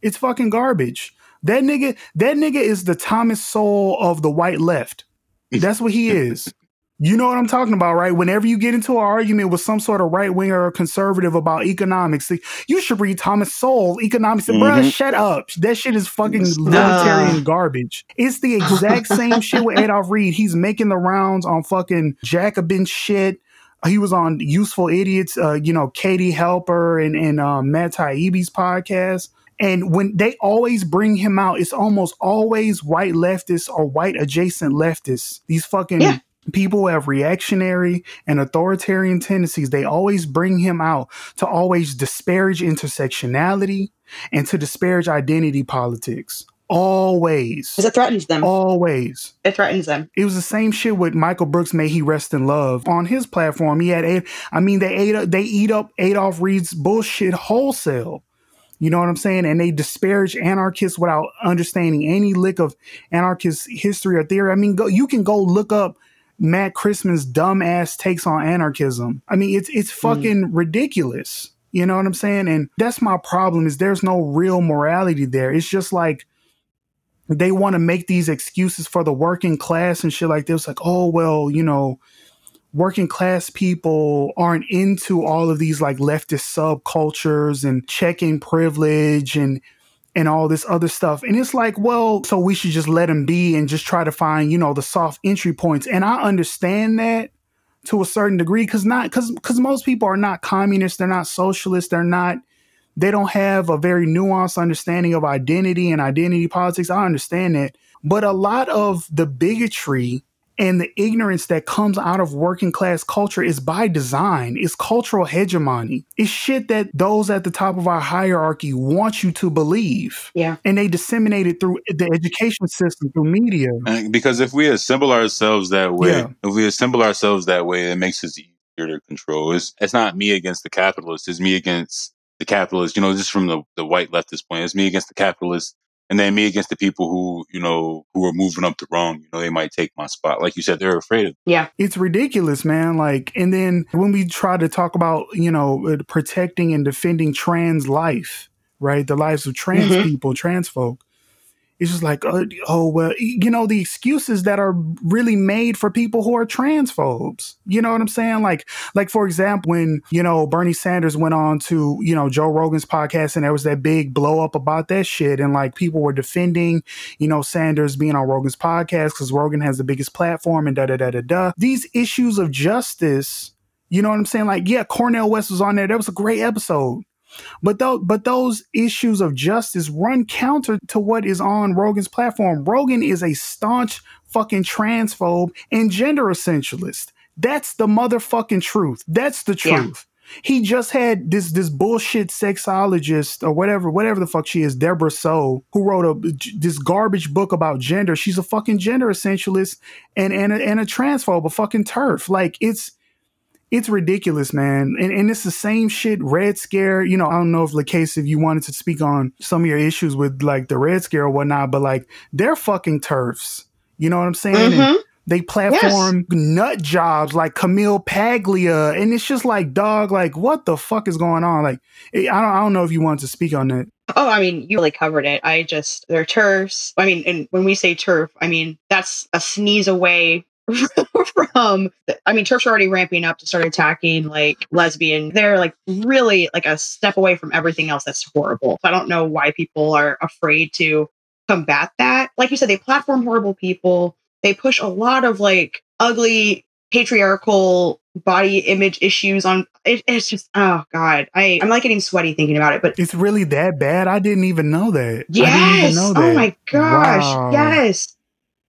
It's fucking garbage. That nigga, that nigga is the Thomas Sowell of the white left. That's what he is. You know what I'm talking about, right? Whenever you get into an argument with some sort of right winger or conservative about economics, you should read Thomas Sowell, economics. Bruh, Mhm. shut up. That shit is fucking Stop. libertarian garbage. It's the exact same shit with Adolph Reed. He's making the rounds on fucking Jacobin shit. He was on Useful Idiots, uh, you know, Katie Halper and, and uh, Matt Taibbi's podcast. And when they always bring him out, it's almost always white leftists or white adjacent leftists. These fucking Yeah. People who have reactionary and authoritarian tendencies. They always bring him out to always disparage intersectionality and to disparage identity politics. Always. Because it threatens them. Always. It threatens them. It was the same shit with Michael Brooks. May he rest in love. On his platform, he had. A, I mean, they ate. up- They eat up Adolph Reed's bullshit wholesale. You know what I'm saying? And they disparage anarchists without understanding any lick of anarchist history or theory. I mean, go. You can go look up Matt Christman's dumbass takes on anarchism. I mean, it's it's mm. fucking ridiculous. You know what I'm saying? And that's my problem. Is there's no real morality there. It's just like they want to make these excuses for the working class and shit like this. Like, oh well, you know, working class people aren't into all of these like leftist subcultures and checking privilege and and all this other stuff. And it's like, well, so we should just let them be and just try to find, you know, the soft entry points. And I understand that to a certain degree because not because because most people are not communists, they're not socialists, they're not they don't have a very nuanced understanding of identity and identity politics. I understand that. But a lot of the bigotry and the ignorance that comes out of working class culture is by design. It's cultural hegemony. It's shit that those at the top of our hierarchy want you to believe. Yeah. And they disseminate it through the education system, through media. And because if we assemble ourselves that way, Yeah. if we assemble ourselves that way, it makes us easier to control. It's it's not me against the capitalists. It's me against the capitalists. You know, just from the, the white leftist point, it's me against the capitalists, and then me against the people who you know who are moving up the wrong. You know, they might take my spot. Like you said, they're afraid of. Yeah. it's ridiculous, man. Like, and then when we try to talk about, you know, uh, protecting and defending trans life, right? The lives of trans Mhm. people, trans folk. It's just like, uh, oh, well, you know, the excuses that are really made for people who are transphobes. You know what I'm saying? Like, like for example, when, you know, Bernie Sanders went on to, you know, Joe Rogan's podcast and there was that big blow up about that shit. And like people were defending, you know, Sanders being on Rogan's podcast because Rogan has the biggest platform and da da da da da. These issues of justice, you know what I'm saying? Like, yeah, Cornel West was on there. That was a great episode. But those, but those issues of justice run counter to what is on Rogan's platform. Rogan is a staunch fucking transphobe and gender essentialist. That's the motherfucking truth. That's the Yeah. truth. He just had this this bullshit sexologist or whatever whatever the fuck she is, Debra Soh, who wrote a this garbage book about gender. She's a fucking gender essentialist and and a, and a transphobe, a fucking turf. Like it's it's ridiculous, man. And, and it's the same shit. Red Scare, you know, I don't know if LaCase if you wanted to speak on some of your issues with like the Red Scare or whatnot, but like they're fucking turfs. You know what I'm saying? Mhm. they platform nut jobs like Camille Paglia, and it's just like, dog, like what the fuck is going on? Like, I don't, I don't know if you want to speak on that. Oh, I mean, you really covered it. I just they're turfs. I mean, and when we say turf, I mean that's a sneeze away from. I mean, turfs are already ramping up to start attacking like lesbian. They're like really like a step away from everything else that's horrible. So I don't know why people are afraid to combat that. Like you said, they platform horrible people. They push a lot of like ugly patriarchal body image issues on it, it's just oh god i i'm like getting sweaty thinking about it but It's really that bad. I didn't even know that. I didn't Yes. know Oh my gosh. Wow. Yes.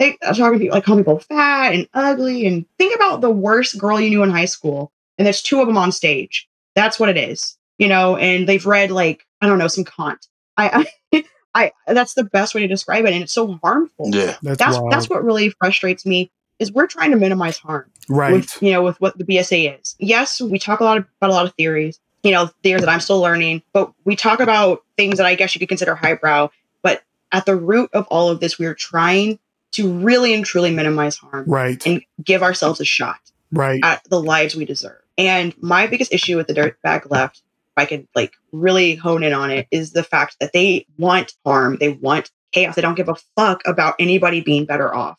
They are uh, talking to people like calling people fat and ugly. And think about the worst girl you knew in high school. And there's two of them on stage. That's what it is. You know, and they've read like, I don't know, some Kant. I I, I that's the best way to describe it. And it's so harmful. Yeah, That's, That's that's what really frustrates me is we're trying to minimize harm right. with you know with what the BSA is. Yes, we talk a lot about a lot of theories, you know, theories that I'm still learning, but we talk about things that I guess you could consider highbrow. But at the root of all of this, we're trying to really and truly minimize harm right. and give ourselves a shot right. at the lives we deserve. And my biggest issue with the dirtbag left, if I could like really hone in on it, is the fact that they want harm, they want chaos, they don't give a fuck about anybody being better off.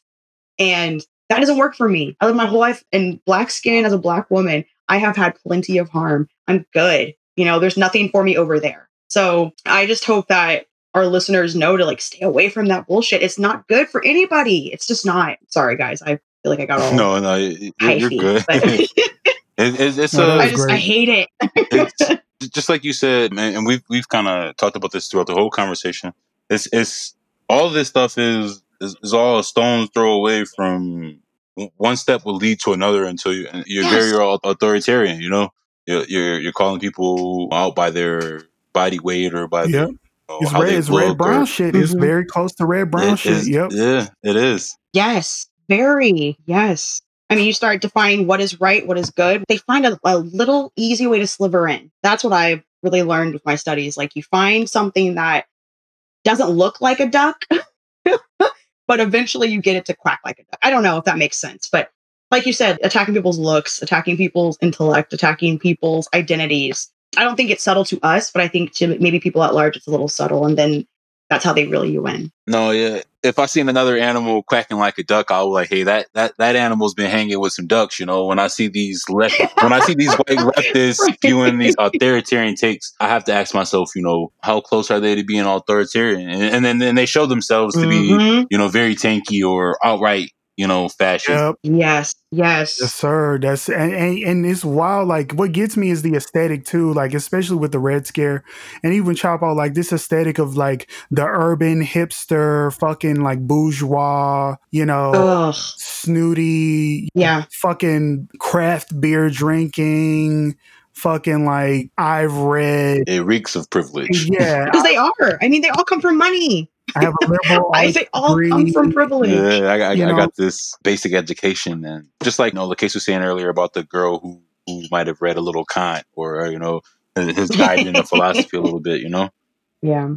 And that doesn't work for me. I live my whole life in black skin as a black woman. I have had plenty of harm. I'm good. You know, there's nothing for me over there. So I just hope that our listeners know to like stay away from that bullshit. It's not good for anybody. It's just not. Sorry, guys. I feel like I got all no, no, you're, you're good. but- it, it's it's No, a uh, I was just I hate it. it's just like you said, and we've we've kind of talked about this throughout the whole conversation. It's it's all this stuff is is, is all a stone's throw away from one step will lead to another until you, you're Yes. very authoritarian. You know, you're, you're you're calling people out by their body weight or by Yep. Their, you know, It's how red. It's red brown or- shit. It's Mhm. very close to red brown It shit. is- Yep. Yeah, it is. Yes, very. Yes. I mean, you start defining what is right, what is good. They find a, a little easy way to sliver in. That's what I've really learned with my studies. Like, you find something that doesn't look like a duck, but eventually you get it to quack like a duck. I don't know if that makes sense, but like you said, attacking people's looks, attacking people's intellect, attacking people's identities. I don't think it's subtle to us, but I think to maybe people at large, it's a little subtle. And then that's how they reel you in. No, yeah. If I seen another animal quacking like a duck, I'll be like, hey, that that that animal's been hanging with some ducks. You know, when I see these left, when I see these white leftists Right. spewing these authoritarian takes, I have to ask myself, you know, how close are they to being authoritarian? And, and then then they show themselves to be, Mhm. you know, very tanky or outright, you know, fashion. Yep. Yes, yes. Yes, sir. That's and, and and it's wild. Like what gets me is the aesthetic too. Like especially with the Red Scare, and even Chapo like this aesthetic of like the urban hipster, fucking like bourgeois. You know, Ugh. snooty, Yeah. fucking craft beer drinking, fucking like I've read. It reeks of privilege. Yeah, Because they are. I mean, they all come from money. I have a liberal I say all come degree. from privilege. Yeah, I, I, You I got this basic education, and just like you know, LaCase was saying earlier about the girl who who might have read a little Kant or uh, you know his guide into philosophy a little bit. You know, Yeah.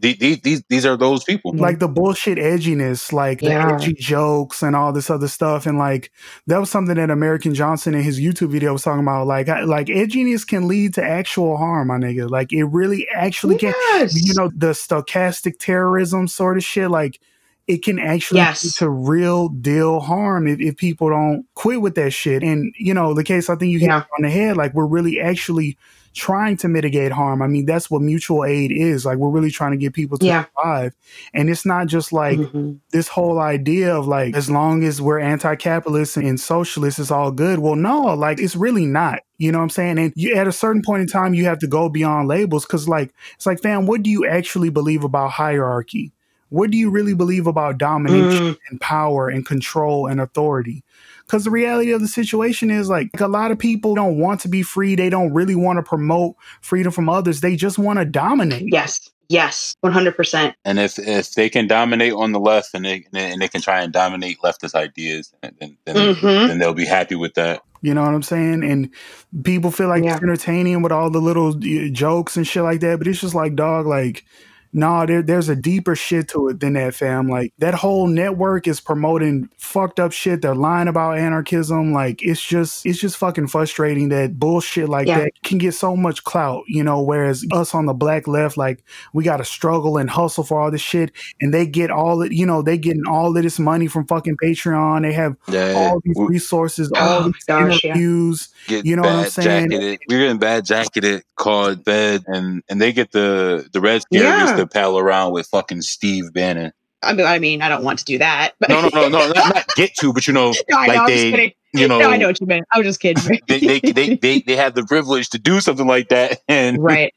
These these these are those people. like the bullshit edginess, like Yeah. the edgy jokes and all this other stuff, and like that was something that American Johnson in his YouTube video was talking about. Like, I- like edginess can lead to actual harm, my nigga. Like, it really actually can. You know, the stochastic terrorism sort of shit. Like, it can actually Yes. lead to real deal harm if, if people don't quit with that shit. And you know, LaCase I think you hit Yeah. on the head. Like, we're really actually trying to mitigate harm. I mean, that's what mutual aid is. Like, we're really trying to get people to Yeah. survive. And it's not just like Mhm. this whole idea of like, as long as we're anti capitalist and socialist, it's all good. Well, no, like, it's really not. You know what I'm saying? And you, at a certain point in time, you have to go beyond labels because, like, it's like, fam, what do you actually believe about hierarchy? What do you really believe about domination Mm. and power and control and authority? Because the reality of the situation is like a lot of people don't want to be free. They don't really want to promote freedom from others. They just want to dominate. Yes. Yes. 100%. And if if they can dominate on the left and they and they can try and dominate leftist ideas, then then, then, Mhm. then they'll be happy with that. You know what I'm saying? And people feel like Yeah. it's entertaining with all the little jokes and shit like that. But it's just like, dog, like, nah, there, there's a deeper shit to it than that, fam. Like, that whole network is promoting fucked up shit. They're lying about anarchism. Like, it's just, it's just fucking frustrating that bullshit like Yeah. that can get so much clout, you know, whereas us on the black left, like, we got to struggle and hustle for all this shit. And they get all it, you know, they getting all of this money from fucking Patreon. They have Yeah, all these we resources, Oh all my these gosh, yeah. Interviews. get you know what I'm bad saying? jacketed. We're getting bad jacketed, called bed, and and they get the the red scare Yeah. gets to pal around with fucking Steve Bannon. I mean, I mean, I don't want to do that. But No, no, no, no, not, not get to, but you know, No, I know, like I'm just they, kidding. you know, no, I know what you meant. I was just kidding. they, they, they, they, they have the privilege to do something like that, and right.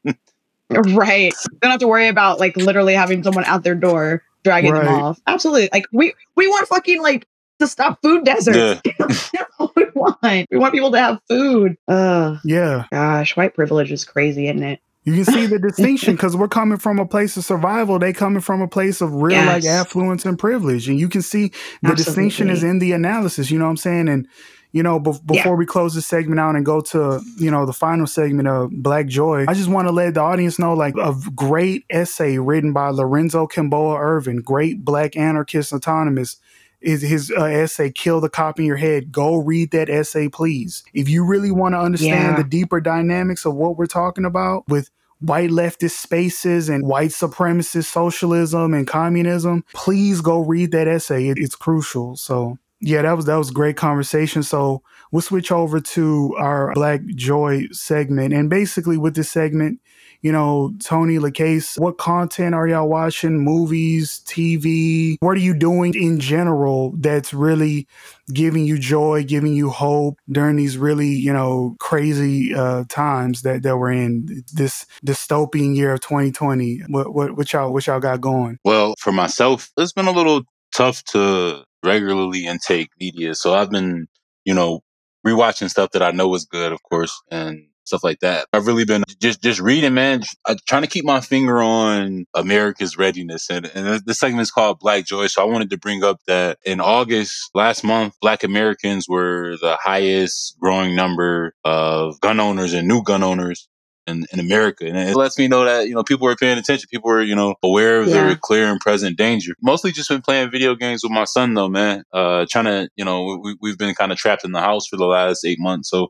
Right. They don't have to worry about like literally having someone out their door dragging them off. Absolutely. Like we we want fucking like to stop food deserts. That's all we want. We want people to have food. Oh Yeah. gosh, white privilege is crazy, isn't it? You can see the distinction because we're coming from a place of survival. They coming from a place of real like affluence and privilege, and you can see the distinction is in the analysis. You know what I'm saying? And you know, bef- Yeah. before we close this segment out and go to you know the final segment of Black Joy, I just want to let the audience know like a great essay written by Lorenzo Kom'boa Ervin, great Black anarchist autonomous. Is his uh, essay "Kill the Cop in Your Head"? Go read that essay, please. If you really want to understand Yeah. the deeper dynamics of what we're talking about with white leftist spaces and white supremacist socialism and communism, please go read that essay. It, it's crucial. So yeah, that was that was a great conversation. So we'll switch over to our Black Joy segment. And basically with this segment, you know, Tony LaCase, what content are y'all watching? Movies, TV? What are you doing in general that's really giving you joy, giving you hope during these really, you know, crazy uh, times that, that we're in this dystopian year of 2020. What what what y'all what y'all got going? Well, for myself, it's been a little tough to regularly intake media. So I've been, you know, rewatching stuff that I know is good, of course, and stuff like that. I've really been just just reading, man, uh, trying to keep my finger on America's readiness. And, and this segment is called Black Joy. So I wanted to bring up that in August last month, Black Americans were the highest growing number of gun owners and new gun owners in, in America. And it lets me know that, you know, people are paying attention. People are, you know, aware of Yeah. their clear and present danger. Mostly just been playing video games with my son though, man. Uh, trying to, you know, we, we've been kind of trapped in the house for the last eight months. So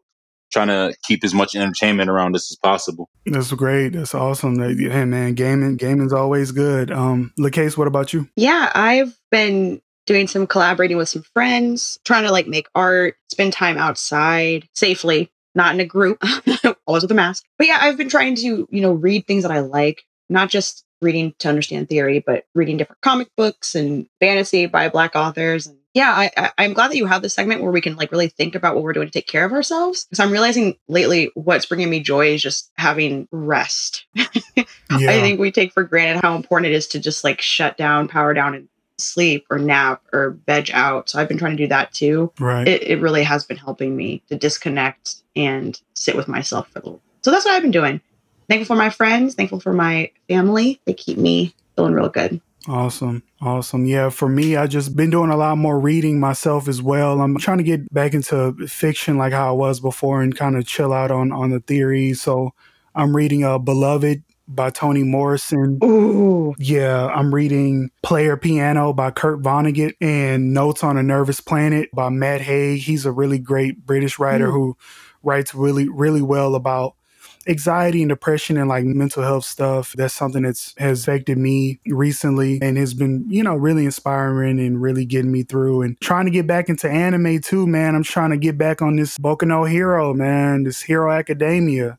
trying to keep as much entertainment around us as possible. That's great. That's awesome. Hey man, gaming gaming's always good. Um, LaCase, what about you? Yeah, I've been doing some collaborating with some friends, trying to like make art, spend time outside safely, not in a group, always with a mask. But yeah, I've been trying to, you know, read things that I like, not just reading to understand theory, but reading different comic books and fantasy by black authors. And yeah, I, I, am glad that you have this segment where we can like really think about what we're doing to take care of ourselves. Because I'm realizing lately what's bringing me joy is just having rest. yeah. I think we take for granted how important it is to just like shut down, power down, and sleep or nap or veg out. So I've been trying to do that too. Right. It, it really has been helping me to disconnect and sit with myself for a little. So that's what I've been doing. Thankful for my friends, thankful for my family. They keep me feeling real good. Awesome. Awesome. Yeah, for me, I just been doing a lot more reading myself as well. I'm trying to get back into fiction like how I was before and kind of chill out on on the theories. So I'm reading uh Beloved by Toni Morrison. Ooh. Yeah, I'm reading Player Piano by Kurt Vonnegut and Notes on a Nervous Planet by Matt Haig. He's a really great British writer mm. who writes really, really well about anxiety and depression and like mental health stuff. That's something that's has affected me recently and has been, you know, really inspiring and really getting me through and trying to get back into anime too, man. I'm trying to get back on this Boku no Hero, man, this Hero Academia.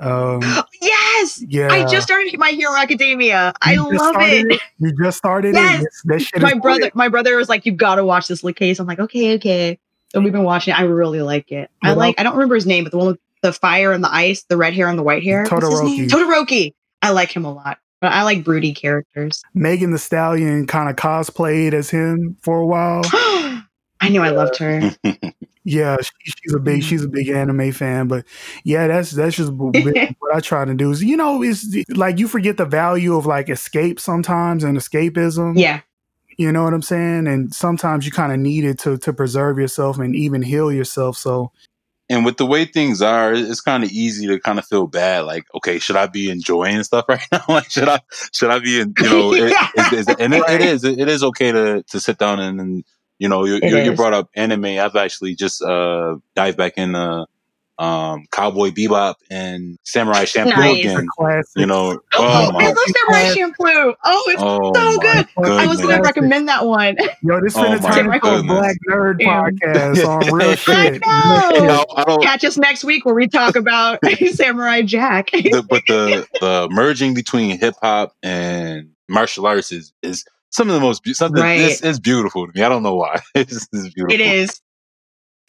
Um, yes. Yeah. I just started My Hero Academia. I love it. it. You just started yes. it. That shit my brother, great. my brother was like, "You've got to watch this case." I'm like, "Okay, okay." So we've been watching it. I really like it. I like. I don't remember his name, but the one with the fire and the ice, the red hair and the white hair. Todoroki. Todoroki. I like him a lot. But I like broody characters. Megan Thee Stallion kind of cosplayed as him for a while. I knew I loved her. yeah, she, she's a big mm. she's a big anime fan, but yeah, that's that's just what I try to do is you know is like you forget the value of like escape sometimes and escapism. Yeah, you know what I'm saying, and sometimes you kind of need it to to preserve yourself and even heal yourself. So and with the way things are, it's kind of easy to kind of feel bad. Like, okay, should I be enjoying stuff right now? like, should I, should I be, in, you know, it, is, is, and it, it is, it is okay to, to sit down and, and you know, you, you, you, brought up anime. I've actually just, uh, dived back in, uh, um, Cowboy Bebop and Samurai Champloo nice. again. You know, oh, I love Samurai Champloo. Oh, it's oh so good. Goodness. I was going to recommend that one. Yo, this is oh turn into a black nerd podcast on real shit. I know. Catch us next week where we talk about Samurai Jack. the, but the the merging between hip hop and martial arts is is some of the most something. Right. This is beautiful to me. I don't know why. it's, it's beautiful. It is.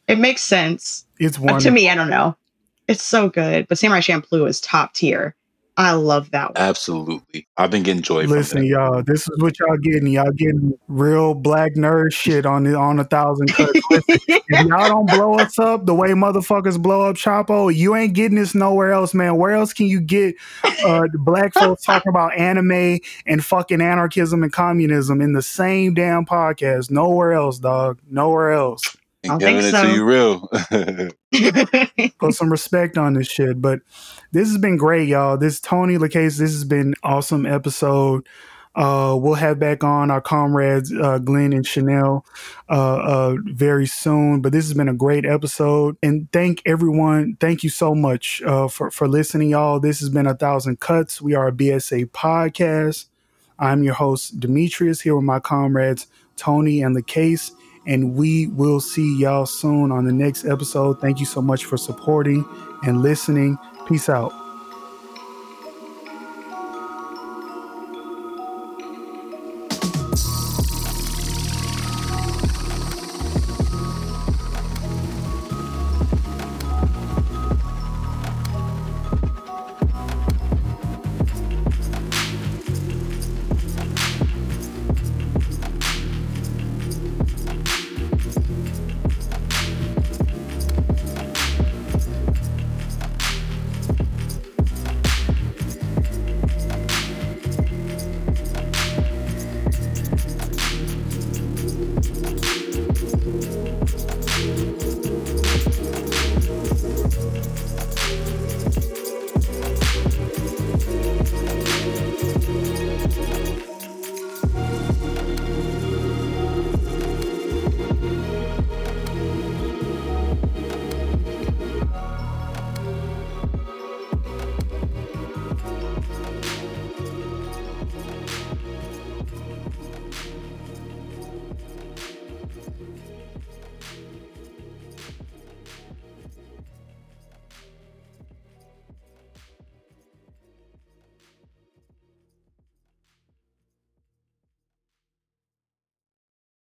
It makes sense. It's one to me. I don't know. It's so good, but Samurai Champloo is top tier. I love that one. Absolutely. I've been getting joy Listen, y'all, this is what y'all getting. Y'all getting real black nerd shit on the on a thousand cuts. if y'all don't blow us up the way motherfuckers blow up Chapo, you ain't getting this nowhere else, man. Where else can you get uh, black folks talking about anime and fucking anarchism and communism in the same damn podcast? Nowhere else, dog. Nowhere else and giving it so. to you real. Put some respect on this shit. But this has been great, y'all. This Tony LaCase, this has been awesome episode. Uh, we'll have back on our comrades uh, Glenn and Chanel uh, uh, very soon. But this has been a great episode, and thank everyone. Thank you so much uh, for for listening, y'all. This has been a thousand cuts. We are a BSA podcast. I'm your host Demetrius here with my comrades Tony and LaCase and we will see y'all soon on the next episode. Thank you so much for supporting and listening. Peace out.